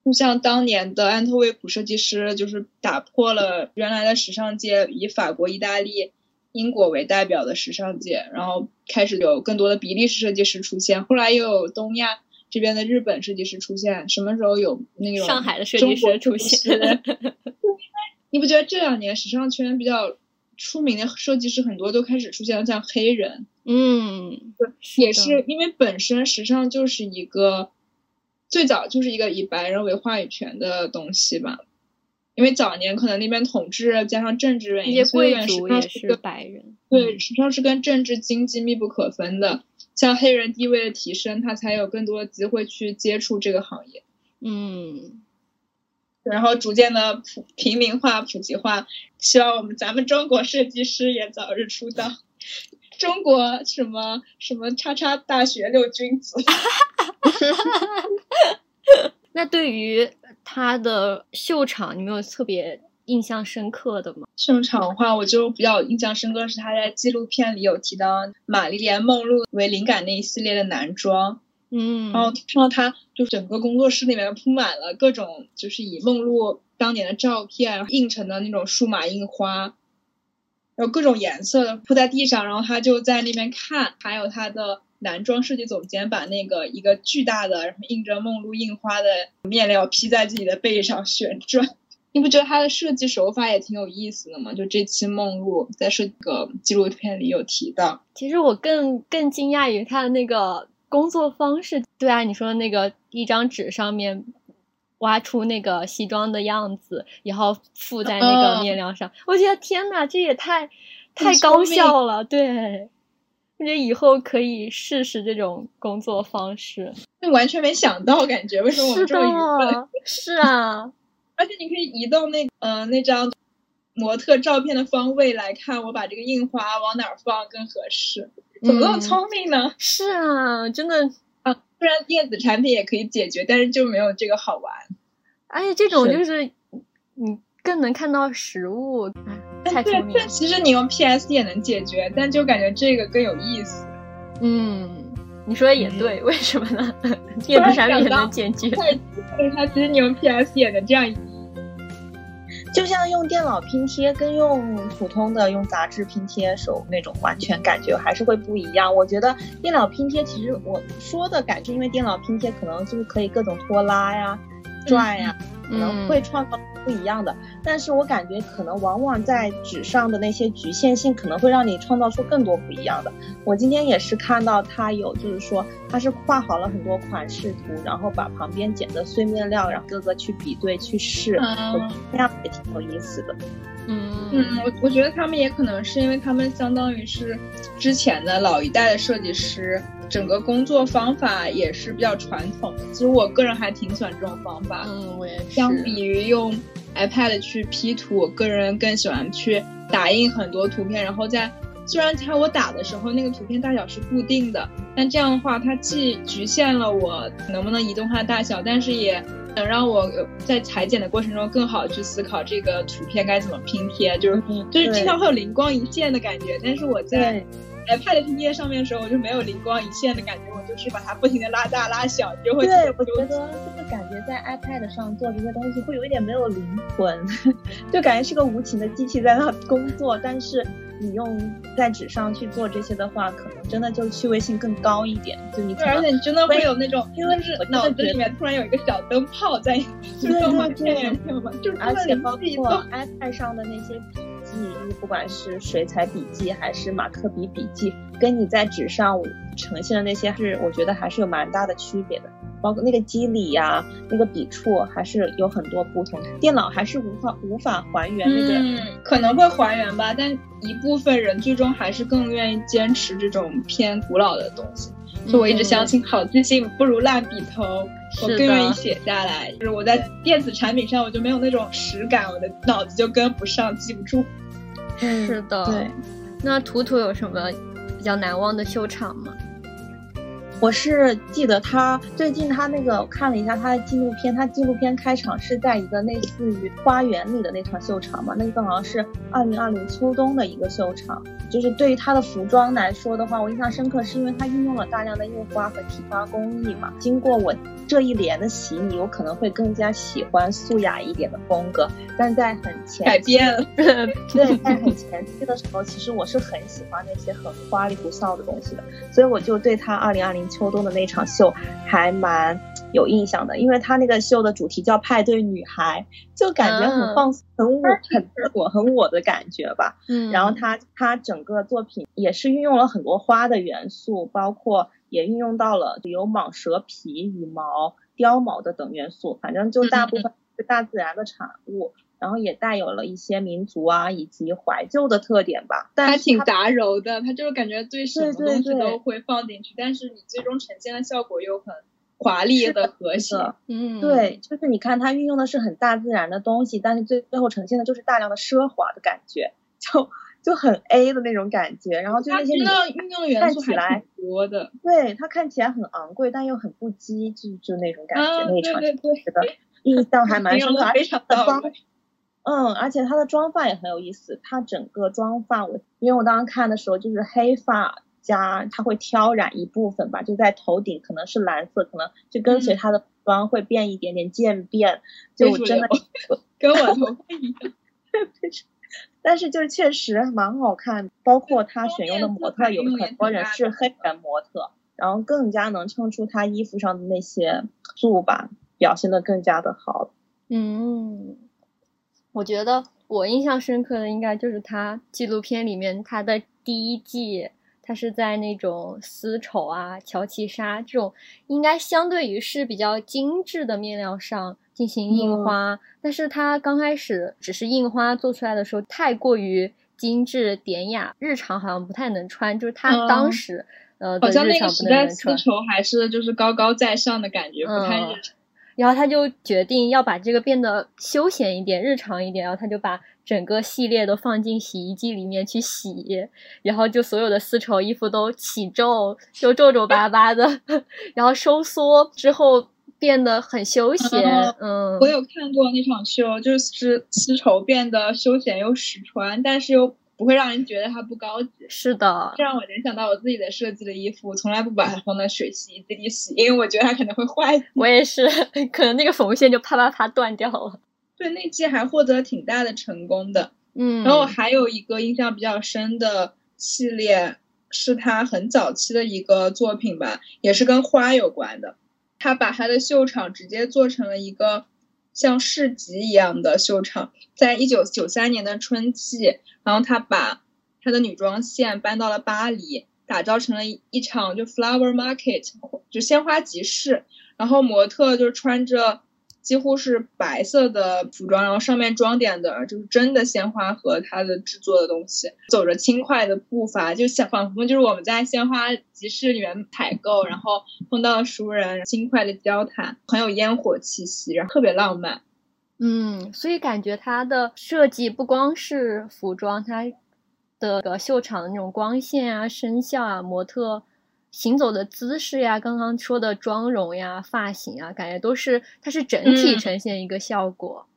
就像当年的安特卫普设计师，就是打破了原来的时尚界以法国、意大利英国为代表的时尚界，然后开始有更多的比利时设计师出现，后来又有东亚这边的日本设计师出现，什么时候有那种上海的设计师出现？你不觉得这两年时尚圈比较出名的设计师很多都开始出现了像黑人？嗯，也是因为本身时尚就是一个最早就是一个以白人为话语权的东西吧。因为早年可能那边统治加上政治原因，贵族也是白人。对，时尚是跟政治经济密不可分的。像黑人地位的提升，他才有更多的机会去接触这个行业。嗯。然后逐渐的普平民化、普及化，希望我们咱们中国设计师也早日出道。中国什么什么叉叉大学六君子。那对于他的秀场，你没有特别印象深刻的吗？秀场的话，我就比较印象深刻是他在纪录片里有提到玛丽莲梦露为灵感那一系列的男装。嗯，然后看到他就整个工作室里面铺满了各种就是以梦露当年的照片印成的那种数码印花，然后各种颜色的铺在地上，然后他就在那边看，还有他的男装设计总监把那个一个巨大的然后印着梦露印花的面料披在自己的背上旋转，你不觉得他的设计手法也挺有意思的吗？就这期梦露在这个纪录片里有提到，其实我更更惊讶于他的那个。工作方式对啊，你说那个一张纸上面挖出那个西装的样子，然后附在那个面料上，我觉得天呐，这也太太高效了。对，我觉得以后可以试试这种工作方式。那完全没想到，感觉为什么我们这么愚笨？是啊，而且你可以移动那呃那张模特照片的方位来看，我把这个印花往哪儿放更合适。怎么那么聪明呢？是啊，真的啊，不然电子产品也可以解决，但是就没有这个好玩。而且这种就是你更能看到实物，太聪明。但其实你用 PS 也能解决，但就感觉这个更有意思。嗯，你说的也对，为什么呢？电子产品也能解决。对，它其实你用 PS 也能这样。就像用电脑拼贴跟用普通的用杂志拼贴手那种完全感觉还是会不一样。我觉得电脑拼贴其实我说的感觉，因为电脑拼贴可能就是可以各种拖拉呀、转呀，可能会创造。不一样的，但是我感觉可能往往在纸上的那些局限性，可能会让你创造出更多不一样的。我今天也是看到他有，就是说他是画好了很多款式图，然后把旁边剪的碎面料，然后各个去比对去试，那样也挺有意思的。嗯嗯，我我觉得他们也可能是因为他们相当于是之前的老一代的设计师，整个工作方法也是比较传统的。其实我个人还挺喜欢这种方法。嗯，我也是。相比于用 iPad 去 P 图，我个人更喜欢去打印很多图片，然后在虽然在我打的时候那个图片大小是固定的，但这样的话它既局限了我能不能移动它的大小，但是也。能让我在裁剪的过程中更好去思考这个图片该怎么拼贴，就是就是经常会有灵光一现的感觉。但是我在 iPad 拼贴上面的时候，我就没有灵光一现的感觉，我就是把它不停的拉大拉小，就会。对，我觉得就是感觉在 iPad 上做这些东西会有一点没有灵魂，就感觉是个无情的机器在那工作，但是。你用在纸上去做这些的话，可能真的就趣味性更高一点。就你，而且你真的会有那种，因为是脑子里面突然有一个小灯泡在就 动画片里面嘛，就而且包括 iPad 上的那些笔记，不管是水彩笔记还是马克笔笔记，跟你在纸上呈现的那些，是我觉得还是有蛮大的区别的。包括那个肌理呀，那个笔触还是有很多不同。电脑还是无法无法还原那个，可能会还原吧，但一部分人最终还是更愿意坚持这种偏古老的东西。所以我一直相信，好记性不如烂笔头。我更愿意写下来。就是我在电子产品上，我就没有那种实感，我的脑子就跟不上，记不住。是的。对。那图图有什么比较难忘的秀场吗？我是记得他最近他那个我看了一下他的纪录片，他纪录片开场是在一个类似于花园里的那场秀场嘛，那个好像是二零二零秋冬的一个秀场。就是对于他的服装来说的话，我印象深刻是因为他运用了大量的印花和提花工艺嘛。经过我这一年的洗礼，我可能会更加喜欢素雅一点的风格，但在很前改变了，对，在很前期的时候，其实我是很喜欢那些很花里胡哨的东西的，所以我就对他二零二零。秋冬的那场秀还蛮有印象的，因为他那个秀的主题叫派对女孩，就感觉很放松，很我，很我，很我的感觉吧。嗯，然后他他整个作品也是运用了很多花的元素，包括也运用到了有蟒蛇皮、羽毛、貂毛的等元素，反正就大部分是大自然的产物。然后也带有了一些民族啊以及怀旧的特点吧，它挺杂糅的，它就是感觉对什么东西都会放进去，但是你最终呈现的效果又很华丽的和谐。嗯，对，就是你看它运用的是很大自然的东西，但是最最后呈现的就是大量的奢华的感觉，就就很 A 的那种感觉。然后就那些运用元素还挺多的，对，它看起来很昂贵，但又很不羁，就就那种感觉，那场对对的印象还蛮 深刻，非常到位。嗯，而且她的妆发也很有意思。她整个妆发，我因为我当时看的时候就是黑发加，她会挑染一部分吧，就在头顶可能是蓝色，可能就跟随她的妆会变一点点渐变，就真的 跟我头发 一样。但是就是确实蛮好看，包括她选用的模特有很多人是黑人模特，然后更加能衬出她衣服上的那些素吧，表现的更加的好。嗯。我觉得我印象深刻的应该就是他纪录片里面他的第一季，他是在那种丝绸啊、乔其纱这种应该相对于是比较精致的面料上进行印花，但是他刚开始只是印花做出来的时候太过于精致典雅，日常好像不太能穿，就是他当时呃好像那个时代丝绸还是就是高高在上的感觉，不太日常。然后他就决定要把这个变得休闲一点、日常一点，然后他就把整个系列都放进洗衣机里面去洗，然后就所有的丝绸衣服都起皱，就皱皱巴巴的，然后收缩之后变得很休闲。嗯，我有看过那场秀，就是丝绸变得休闲又实穿，但是又。不会让人觉得它不高级，是的，这让我联想到我自己的设计的衣服，我从来不把它放在水洗衣机里洗，因为我觉得它可能会坏。我也是，可能那个缝线就啪啪啪断掉了。对，那季还获得挺大的成功的，嗯。然后我还有一个印象比较深的系列，是他很早期的一个作品吧，也是跟花有关的。他把他的秀场直接做成了一个。像市集一样的秀场，在一九九三年的春季，然后他把他的女装线搬到了巴黎，打造成了一场就 flower market，就鲜花集市，然后模特就穿着。几乎是白色的服装，然后上面装点的就是真的鲜花和它的制作的东西，走着轻快的步伐，就像仿佛就是我们在鲜花集市里面采购，然后碰到熟人，轻快的交谈，很有烟火气息，然后特别浪漫。嗯，所以感觉它的设计不光是服装，它的秀场的那种光线啊、声效啊、模特。行走的姿势呀，刚刚说的妆容呀、发型啊，感觉都是它是整体呈现一个效果。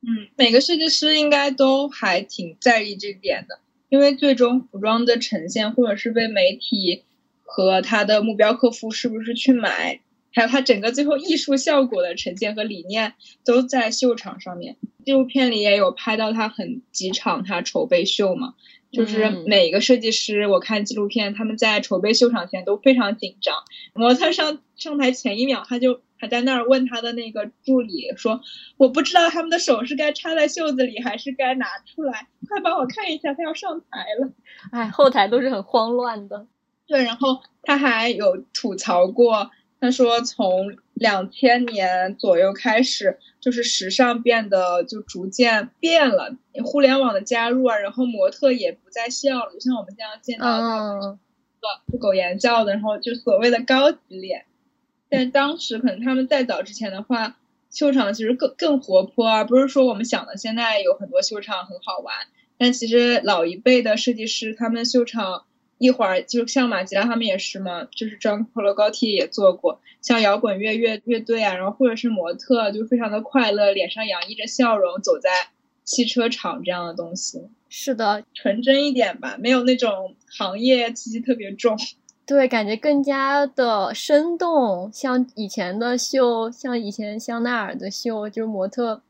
嗯，每个设计师应该都还挺在意这点的，因为最终服装的呈现，或者是被媒体和他的目标客户是不是去买，还有他整个最后艺术效果的呈现和理念，都在秀场上面。纪录片里也有拍到他很几场他筹备秀嘛。就是每个设计师，我看纪录片，他们在筹备秀场前都非常紧张。模特上上台前一秒，他就还在那儿问他的那个助理说：“我不知道他们的手是该插在袖子里，还是该拿出来，快帮我看一下，他要上台了。”哎，后台都是很慌乱的。对，然后他还有吐槽过。他说，从两千年左右开始，就是时尚变得就逐渐变了，互联网的加入啊，然后模特也不再笑了，就像我们这样见到的，不苟言笑的，然后就所谓的高级脸。但当时可能他们再早之前的话，秀场其实更更活泼啊，不是说我们想的现在有很多秀场很好玩，但其实老一辈的设计师他们秀场一会儿就像马吉拉他们也是嘛，就是 John Polo Gotti 也做过，像摇滚乐乐乐队啊，然后或者是模特，就非常的快乐，脸上洋溢着笑容，走在汽车厂这样的东西。是的，纯真一点吧，没有那种行业气息特别重。对，感觉更加的生动，像以前的秀，像以前香奈儿的秀，就是模特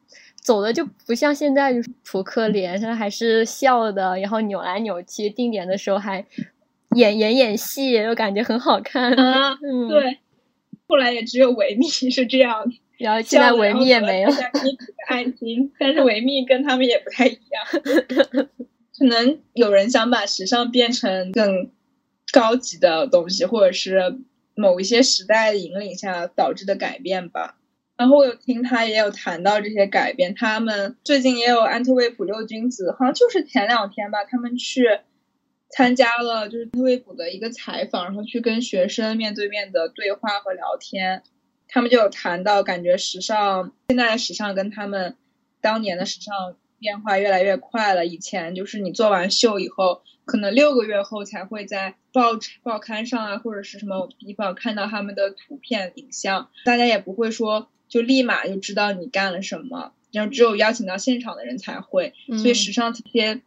走的就不像现在，就是扑克脸上还是笑的，然后扭来扭去，定点的时候还。演演演戏，又感觉很好看啊！对，后来也只有维密是这样，然后现在维密也没了。爱情，但是维密跟他们也不太一样。可能有人想把时尚变成更高级的东西，或者是某一些时代的引领下导致的改变吧。然后我有听他也有谈到这些改变，他们最近也有安特卫普六君子，好像就是前两天吧，他们去。参加了就是特维普的一个采访，然后去跟学生面对面的对话和聊天，他们就有谈到，感觉时尚现在的时尚跟他们当年的时尚变化越来越快了。以前就是你做完秀以后，可能六个月后才会在报报刊上啊或者是什么地方看到他们的图片影像，大家也不会说就立马就知道你干了什么，然后只有邀请到现场的人才会，所以时尚这些。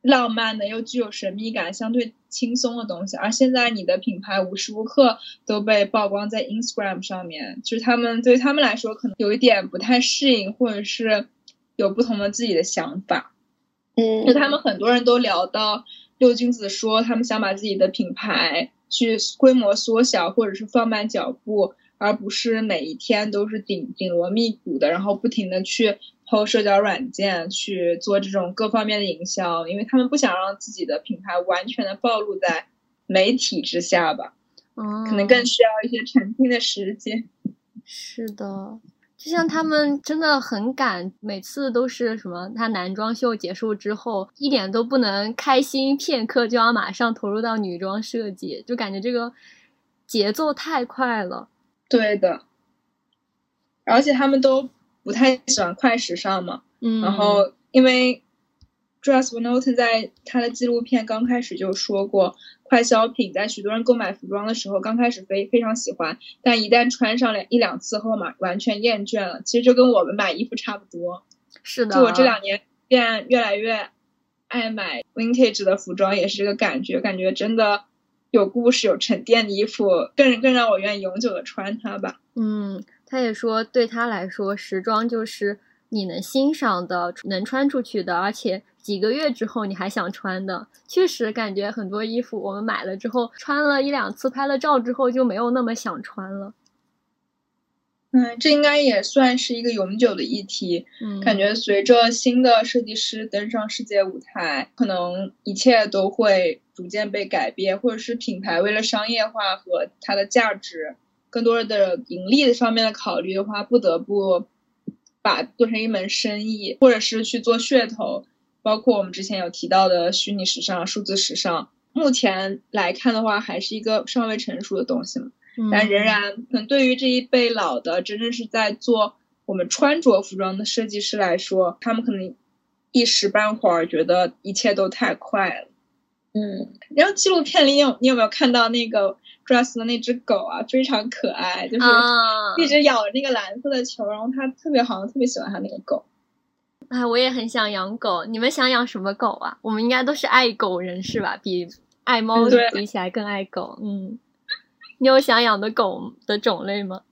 浪漫的又具有神秘感、相对轻松的东西，而现在你的品牌无时无刻都被曝光在 Instagram 上面，就是他们对于他们来说可能有一点不太适应，或者是有不同的自己的想法。嗯，就他们很多人都聊到六君子说，他们想把自己的品牌去规模缩小，或者是放慢脚步，而不是每一天都是紧紧锣密鼓的，然后不停的去。后社交软件去做这种各方面的营销，因为他们不想让自己的品牌完全的暴露在媒体之下吧，嗯，可能更需要一些沉淀的时间。是的，就像他们真的很赶，每次都是什么，他男装秀结束之后，一点都不能开心片刻，就要马上投入到女装设计，就感觉这个节奏太快了。对的，而且他们都。不太喜欢快时尚嘛，嗯，然后因为 Dress Van Noten 在他的纪录片刚开始就说过，快消品在许多人购买服装的时候，刚开始非非常喜欢，但一旦穿上两一两次后嘛，完全厌倦了。其实就跟我们买衣服差不多，是的。就我这两年变越来越爱买 Vintage 的服装，也是这个感觉，感觉真的有故事、有沉淀的衣服，更更让我愿意永久的穿它吧。嗯。他也说，对他来说，时装就是你能欣赏的、能穿出去的，而且几个月之后你还想穿的。确实，感觉很多衣服我们买了之后，穿了一两次、拍了照之后就没有那么想穿了。嗯，这应该也算是一个永久的议题。嗯，感觉随着新的设计师登上世界舞台，可能一切都会逐渐被改变，或者是品牌为了商业化和它的价值。更多的盈利的上面的考虑的话，不得不把做成一门生意，或者是去做噱头。包括我们之前有提到的虚拟时尚、数字时尚，目前来看的话，还是一个尚未成熟的东西嘛。但仍然，可能对于这一辈老的，真正是在做我们穿着服装的设计师来说，他们可能一时半会儿觉得一切都太快了。嗯，然后纪录片里有你有没有看到那个？Dress 的那只狗啊，非常可爱，就是一直咬着那个蓝色的球，然后它特别好像特别喜欢它那个狗。哎，我也很想养狗，你们想养什么狗啊？我们应该都是爱狗人士吧？比爱猫比起来更爱狗。嗯，你有想养的狗的种类吗？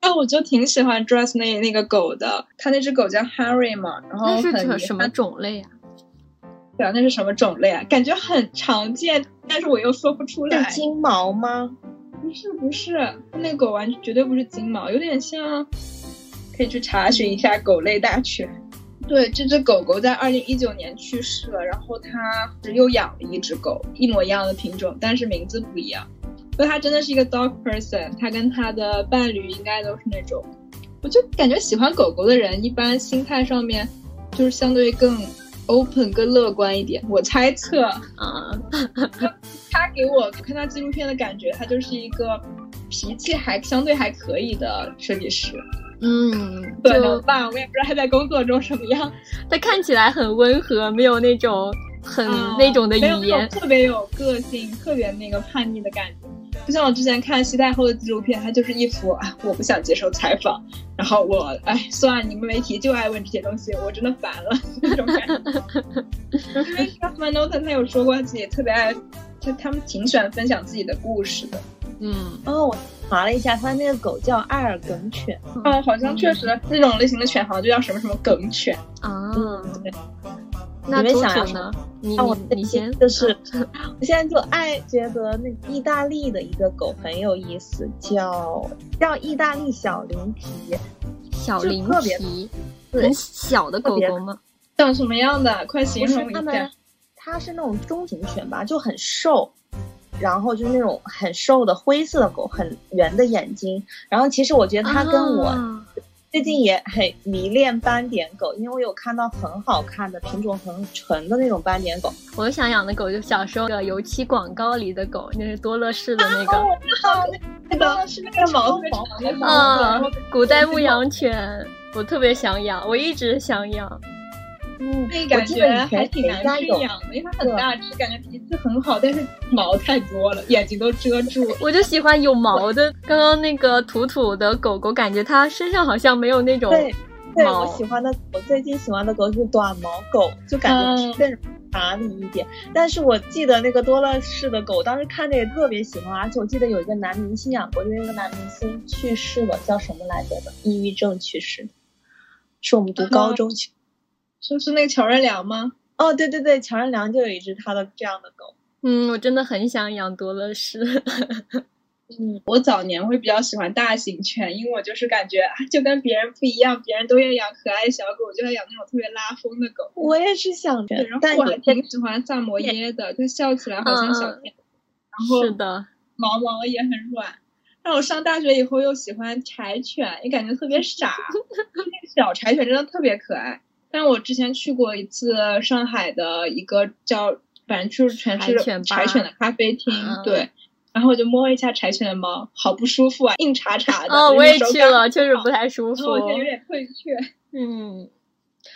啊，我就挺喜欢 Dress 那那个狗的，它那只狗叫 Harry 嘛，然后那是什么种类啊？那是什么种类啊？感觉很常见，但是我又说不出来。是金毛吗？不是，不是，那狗完绝对不是金毛，有点像，可以去查询一下狗类大全。对，这只狗狗在二零一九年去世了，然后它又养了一只狗，一模一样的品种，但是名字不一样。所以它真的是一个 dog person，它跟它的伴侣应该都是那种，我就感觉喜欢狗狗的人，一般心态上面就是相对更。Open 更乐观一点，我猜测啊，他给我看他纪录片的感觉，他就是一个脾气还相对还可以的设计师。嗯，可能吧，我也不知道他在工作中什么样。他看起来很温和，没有那种很啊那种的语言特别有个性、特别那个叛逆的感觉。就像我之前看西太后的纪录片，她就是一副啊，我不想接受采访，然后我哎，算了，你们媒体就爱问这些东西，我真的烦了那种感觉。因为 Kathman Norton 他有说过，他自己特别爱，就他们挺喜欢分享自己的故事的。嗯，哦，我查了一下，他那个狗叫爱尔梗犬。哦，好像确实那种类型的犬好像就叫什么什么梗犬。啊，对那你们想要什么？你你你先，就是，我现在就爱觉得那意大利的一个狗很有意思，叫叫意大利小灵皮，小灵就特别皮，对很小的狗狗吗？长什么样的？快形容一下它是那种中型犬吧，就很瘦，然后就是那种很瘦的灰色的狗，很圆的眼睛。然后其实我觉得它跟我啊最近也很迷恋斑点狗，因为我有看到很好看的品种很纯的那种斑点狗。我想养的狗就小时候的油漆广告里的狗，那是多乐士的那个。啊，我知道那那个是那那个毛毛啊古代牧羊犬，我特别想养，我一直想养。嗯，我记觉还得以前挺难谁家养的，因为它很大只，感觉脾气很好，但是毛太多了，眼睛都遮住了。我就喜欢有毛的。刚刚那个土土的狗狗，感觉它身上好像没有那种对，对毛我喜欢的我最近喜欢的狗是短毛狗，就感觉嗯更打理一点。但是我记得那个多乐士的狗，当时看着也特别喜欢，而且我记得有一个男明星养过，就是那个男明星去世了，叫什么来着的？抑郁症去世的，是我们读高中去。是是那个乔任梁吗？哦，对对对，乔任梁就有一只他的这样的狗。嗯，我真的很想养多乐士。嗯，我早年会比较喜欢大型犬，因为我就是感觉啊，就跟别人不一样，别人都要养可爱小狗，我就要养那种特别拉风的狗。我也是想着，然，但后我还挺喜欢萨摩耶的，它笑起来好像小天，然后是的，毛毛也很软。但我上大学以后又喜欢柴犬，也感觉特别傻。那 个小柴犬真的特别可爱。但我之前去过一次上海的一个叫，反正就是全是柴犬的咖啡厅，嗯对。然后我就摸了一下柴犬的毛，好不舒服啊，硬茬茬的。哦，我也去了，确实不太舒服。有点退却。嗯，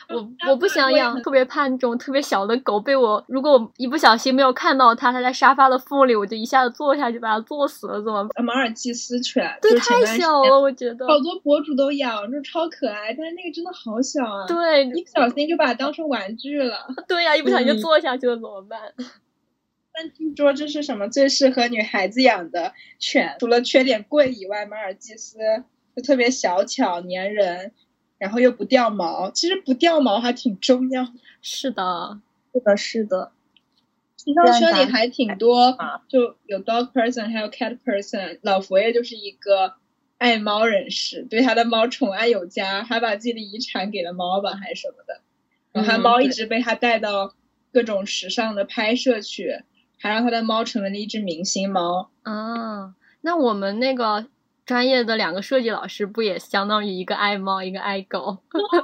我我不想养特别怕那种特别小的狗，被我如果我一不小心没有看到它，它在沙发的缝里，我就一下子坐下去把它坐死了，怎么办？马尔济斯犬，对，太小了，我觉得。好多博主都养，就超可爱，但是那个真的好小啊。对一不小心就把它当成玩具了。对呀、一不小心就嗯坐下去了，怎么办？但听说这是什么最适合女孩子养的犬，除了缺点贵以外，马尔济斯就特别小巧粘人，然后又不掉毛。其实不掉毛还挺重要的。是的，是的，是的，时尚圈里还挺多啊，就有 dog person，还有 cat person。老佛爷就是一个爱猫人士，对他的猫宠爱有加，还把自己的遗产给了猫吧，还是什么的。然后猫一直被他带到各种时尚的拍摄去，还让他的猫成为了一只明星猫。啊，那我们那个专业的两个设计老师不也相当于一个爱猫，一个爱狗，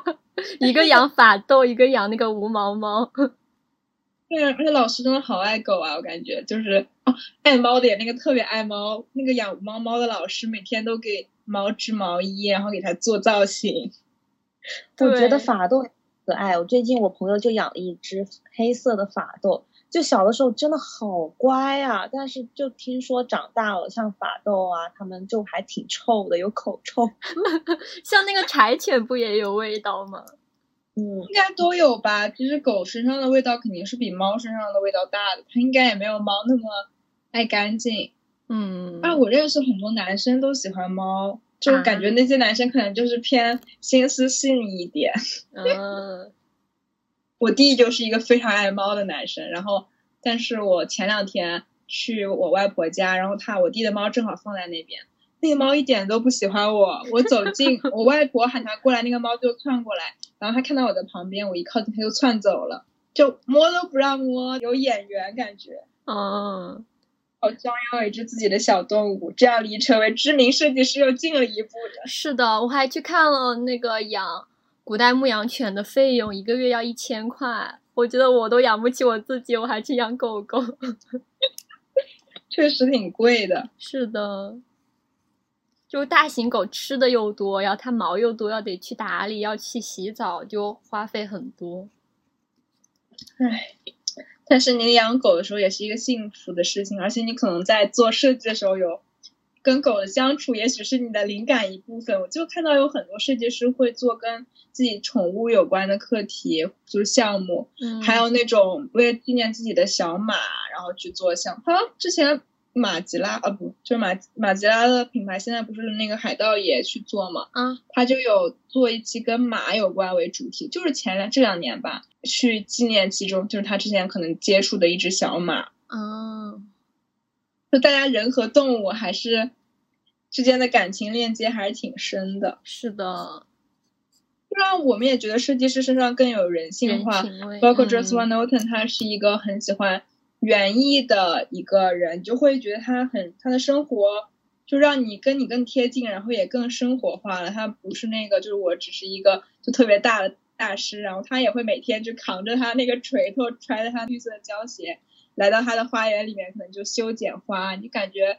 一个养法斗，一个养那个无毛猫。对，而且老师真的好爱狗啊，我感觉就是哦，爱猫的也那个特别爱猫，那个养猫猫的老师每天都给猫织毛衣，然后给它做造型。我觉得法斗可爱。我最近我朋友就养了一只黑色的法斗，就小的时候真的好乖啊，但是就听说长大了，像法斗啊，他们就还挺臭的，有口臭。像那个柴犬不也有味道吗？嗯，应该都有吧。其实狗身上的味道肯定是比猫身上的味道大的，它应该也没有猫那么爱干净。嗯，但，我认识很多男生都喜欢猫，就感觉啊那些男生可能就是偏心思细腻一点。嗯，我弟就是一个非常爱猫的男生，然后，但是我前两天去我外婆家，然后他我弟的猫正好放在那边，那个猫一点都不喜欢我，我走近，我外婆喊它过来，那个猫就窜过来，然后它看到我在旁边，我一靠近它就窜走了，就摸都不让摸，有眼缘感觉。嗯，好想要一只自己的小动物，这样离成为知名设计师又近了一步的。是的，我还去看了那个养古代牧羊犬的费用，一个月要一千块。我觉得我都养不起我自己，我还去养狗狗。确实挺贵的。是的，就大型狗吃的又多，然后它毛又多，要得去打理，要去洗澡，就花费很多。唉，但是你养狗的时候也是一个幸福的事情，而且你可能在做设计的时候有跟狗的相处，也许是你的灵感一部分。我就看到有很多设计师会做跟自己宠物有关的课题，就是项目，嗯，还有那种为了纪念自己的小马，然后去做项目。好像之前马吉拉啊不，就是马马吉拉的品牌现在不是那个海盗也去做嘛，啊，他就有做一期跟马有关为主题，就是前两这两年吧，去纪念其中就是他之前可能接触的一只小马，嗯，就大家人和动物还是之间的感情链接还是挺深的，是的，让我们也觉得设计师身上更有人性化。包括嗯 Van Noten，他是一个很喜欢园艺的一个人，你就会觉得他很他的生活就让你跟你更贴近，然后也更生活化了。他不是那个就是我只是一个就特别大的大师，然后他也会每天就扛着他那个锤头，揣着他绿色的胶鞋，来到他的花园里面，可能就修剪花，你感觉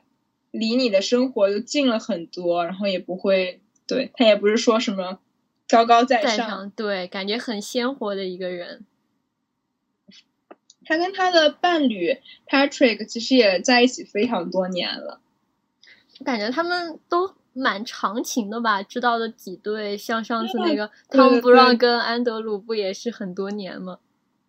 离你的生活就近了很多，然后也不会对他也不是说什么高高在在上，对，感觉很鲜活的一个人，他跟他的伴侣 Patrick 其实也在一起非常多年了。我感觉他们都蛮长情的吧，知道的几对，像上次那个对汤姆·对布朗对跟安德鲁不也是很多年吗？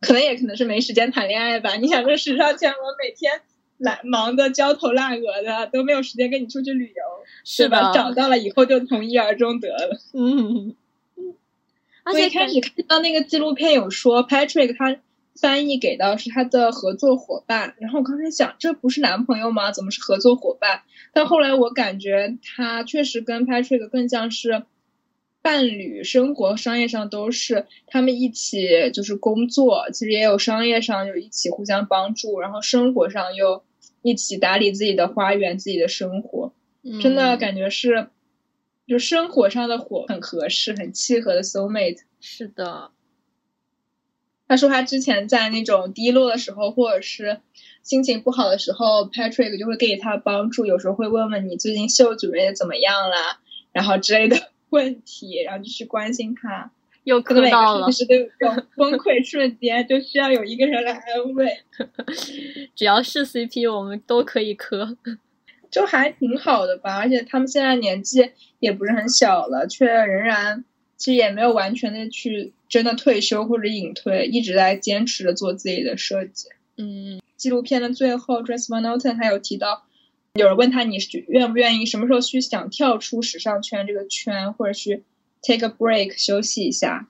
可能也可能是没时间谈恋爱吧。你想，这时尚圈，我每天懒忙的焦头烂额的，都没有时间跟你出去旅游，是对吧？找到了以后就从一而终得了。嗯，而且开始看到那个纪录片有说，Patrick 他翻译给到是他的合作伙伴，然后我刚才想，这不是男朋友吗？怎么是合作伙伴？但后来我感觉他确实跟 Patrick 更像是伴侣，生活、商业上都是他们一起就是工作，其实也有商业上就一起互相帮助，然后生活上又一起打理自己的花园、自己的生活。真的嗯感觉是，就生活上的火很合适、很契合的 soul mate。是的，他说他之前在那种低落的时候，或者是心情不好的时候，Patrick 就会给予他帮助，有时候会问问你最近秀准备的怎么样啦，然后之类的问题，然后就去关心他。又磕到了个设计，师都有崩溃瞬间，就需要有一个人来安慰，只要是 CP，我们都可以磕。就还挺好的吧。而且他们现在年纪也不是很小了，却仍然其实也没有完全的去真的退休或者隐退，一直在坚持着做自己的设计。嗯纪录片的最后 d r e s s Van Noten 还有提到，有人问他你是愿不愿意什么时候去想跳出时尚圈这个圈，或者去 take a break 休息一下，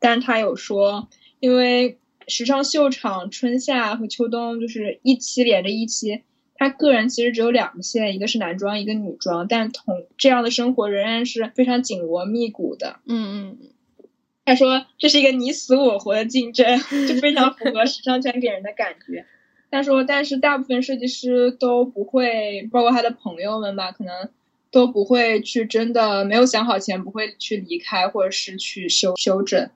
但是他有说，因为时尚秀场春夏和秋冬就是一期连着一期，他个人其实只有两个线，一个是男装，一个女装，但同这样的生活仍然是非常紧锣密鼓的。嗯嗯，他说这是一个你死我活的竞争，就非常符合时尚圈给人的感觉。他说，但是大部分设计师都不会，包括他的朋友们吧，可能都不会去真的没有想好前不会去离开，或者是去修修整，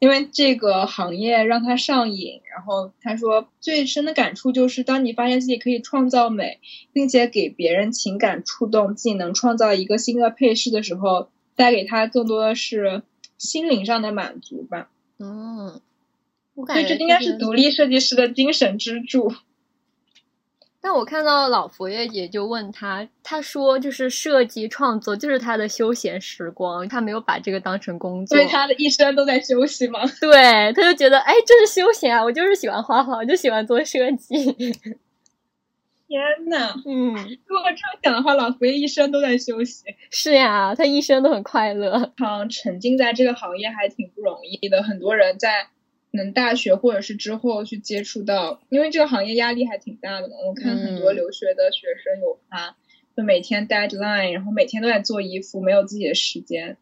因为这个行业让他上瘾。然后他说，最深的感触就是，当你发现自己可以创造美，并且给别人情感触动，自己能创造一个新的配饰的时候，带给他更多的是心灵上的满足吧。嗯，所感觉以这应该是是独立设计师的精神支柱。但我看到老佛爷也就问他，他说就是设计创作就是他的休闲时光，他没有把这个当成工作所以。他的一生都在休息吗？对，他就觉得哎，这是休闲啊，我就是喜欢画画，我就喜欢做设计。天呐，嗯，如果这样想的话，老佛爷一生都在休息，是呀，他一生都很快乐。常沉浸在这个行业还挺不容易的。很多人在能大学或者是之后去接触到，因为这个行业压力还挺大的嘛。我看很多嗯留学的学生有发，就每天 deadline，然后每天都在做衣服，没有自己的时间。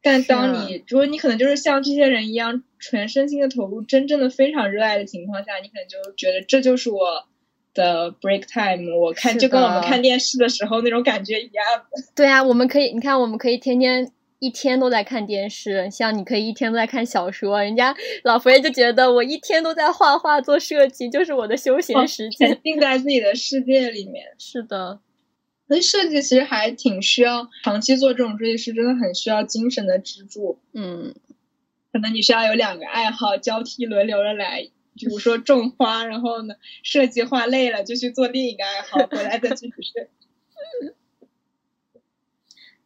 但当你如果你可能就是像这些人一样，全身心的投入，真正的非常热爱的情况下，你可能就觉得这就是我的 break time。我看就跟我们看电视的时候那种感觉一样。对啊，我们可以，你看，我们可以天天一天都在看电视，像你可以一天都在看小说，人家老佛爷就觉得我一天都在画画做设计，就是我的休闲时间。沉浸在自己的世界里面。是的，所以设计其实还挺需要长期做这种设计师，真的很需要精神的支柱。嗯，可能你需要有两个爱好交替轮流着来比如说种花，然后呢设计画累了就去做另一个爱好，回来再继续睡。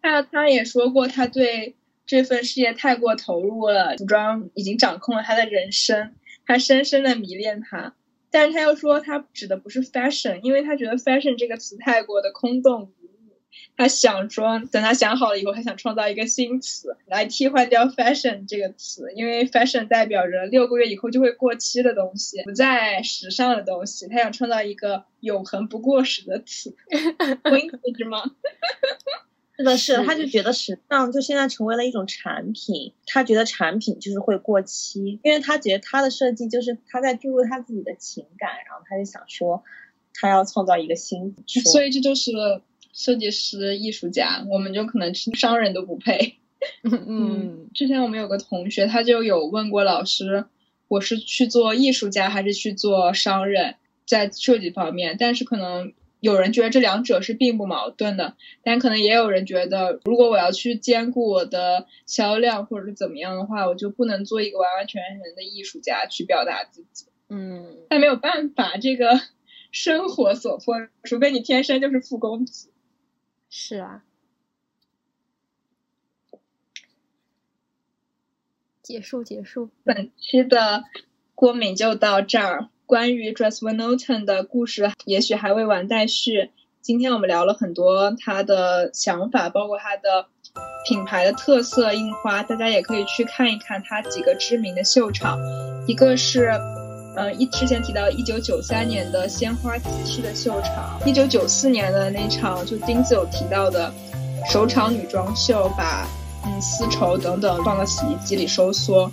他他也说过，他对这份事业太过投入了，服装已经掌控了他的人生，他深深的迷恋他。但是他又说，他指的不是 fashion，因为他觉得 fashion 这个词太过的空洞无物。他想说，等他想好了以后，他想创造一个新词来替换掉 fashion 这个词，因为 fashion 代表着六个月以后就会过期的东西，不再时尚的东西。他想创造一个永恒不过时的词，是吗？是的，是，他就觉得时尚就现在成为了一种产品，他觉得产品就是会过期，因为他觉得他的设计就是他在注入他自己的情感，然后他就想说，他要创造一个新，所以这就是设计师、艺术家，我们就可能商人都不配。嗯，之前我们有个同学，他就有问过老师，我是去做艺术家还是去做商人，在设计方面，但是可能。有人觉得这两者是并不矛盾的，但可能也有人觉得，如果我要去兼顾我的销量或者是怎么样的话，我就不能做一个完完全全的艺术家去表达自己。嗯，但没有办法，这个 生活所迫，除非你天生就是富公子。是啊。结束，结束。本期的过敏就到这儿。关于 Dress Van Noten 的故事，也许还未完待续。今天我们聊了很多他的想法，包括他的品牌的特色印花，大家也可以去看一看他几个知名的秀场。一个是，嗯，一之前提到一九九三年的鲜花集市的秀场，一九九四年的那场就丁子有提到的首场女装秀，把。嗯，丝绸等等放到洗衣机里收缩。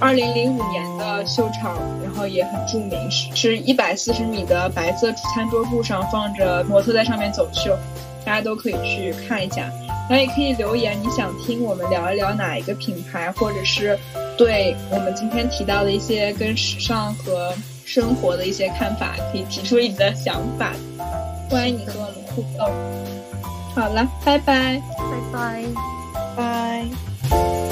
二零零五年的秀场，然后也很著名，是是一百四十米的白色餐桌布上放着模特在上面走秀，大家都可以去看一下。然后也可以留言，你想听我们聊一聊哪一个品牌，或者是对我们今天提到的一些跟时尚和生活的一些看法，可以提出你的想法。欢迎你和我们互动。好了，拜拜，拜拜。Bye.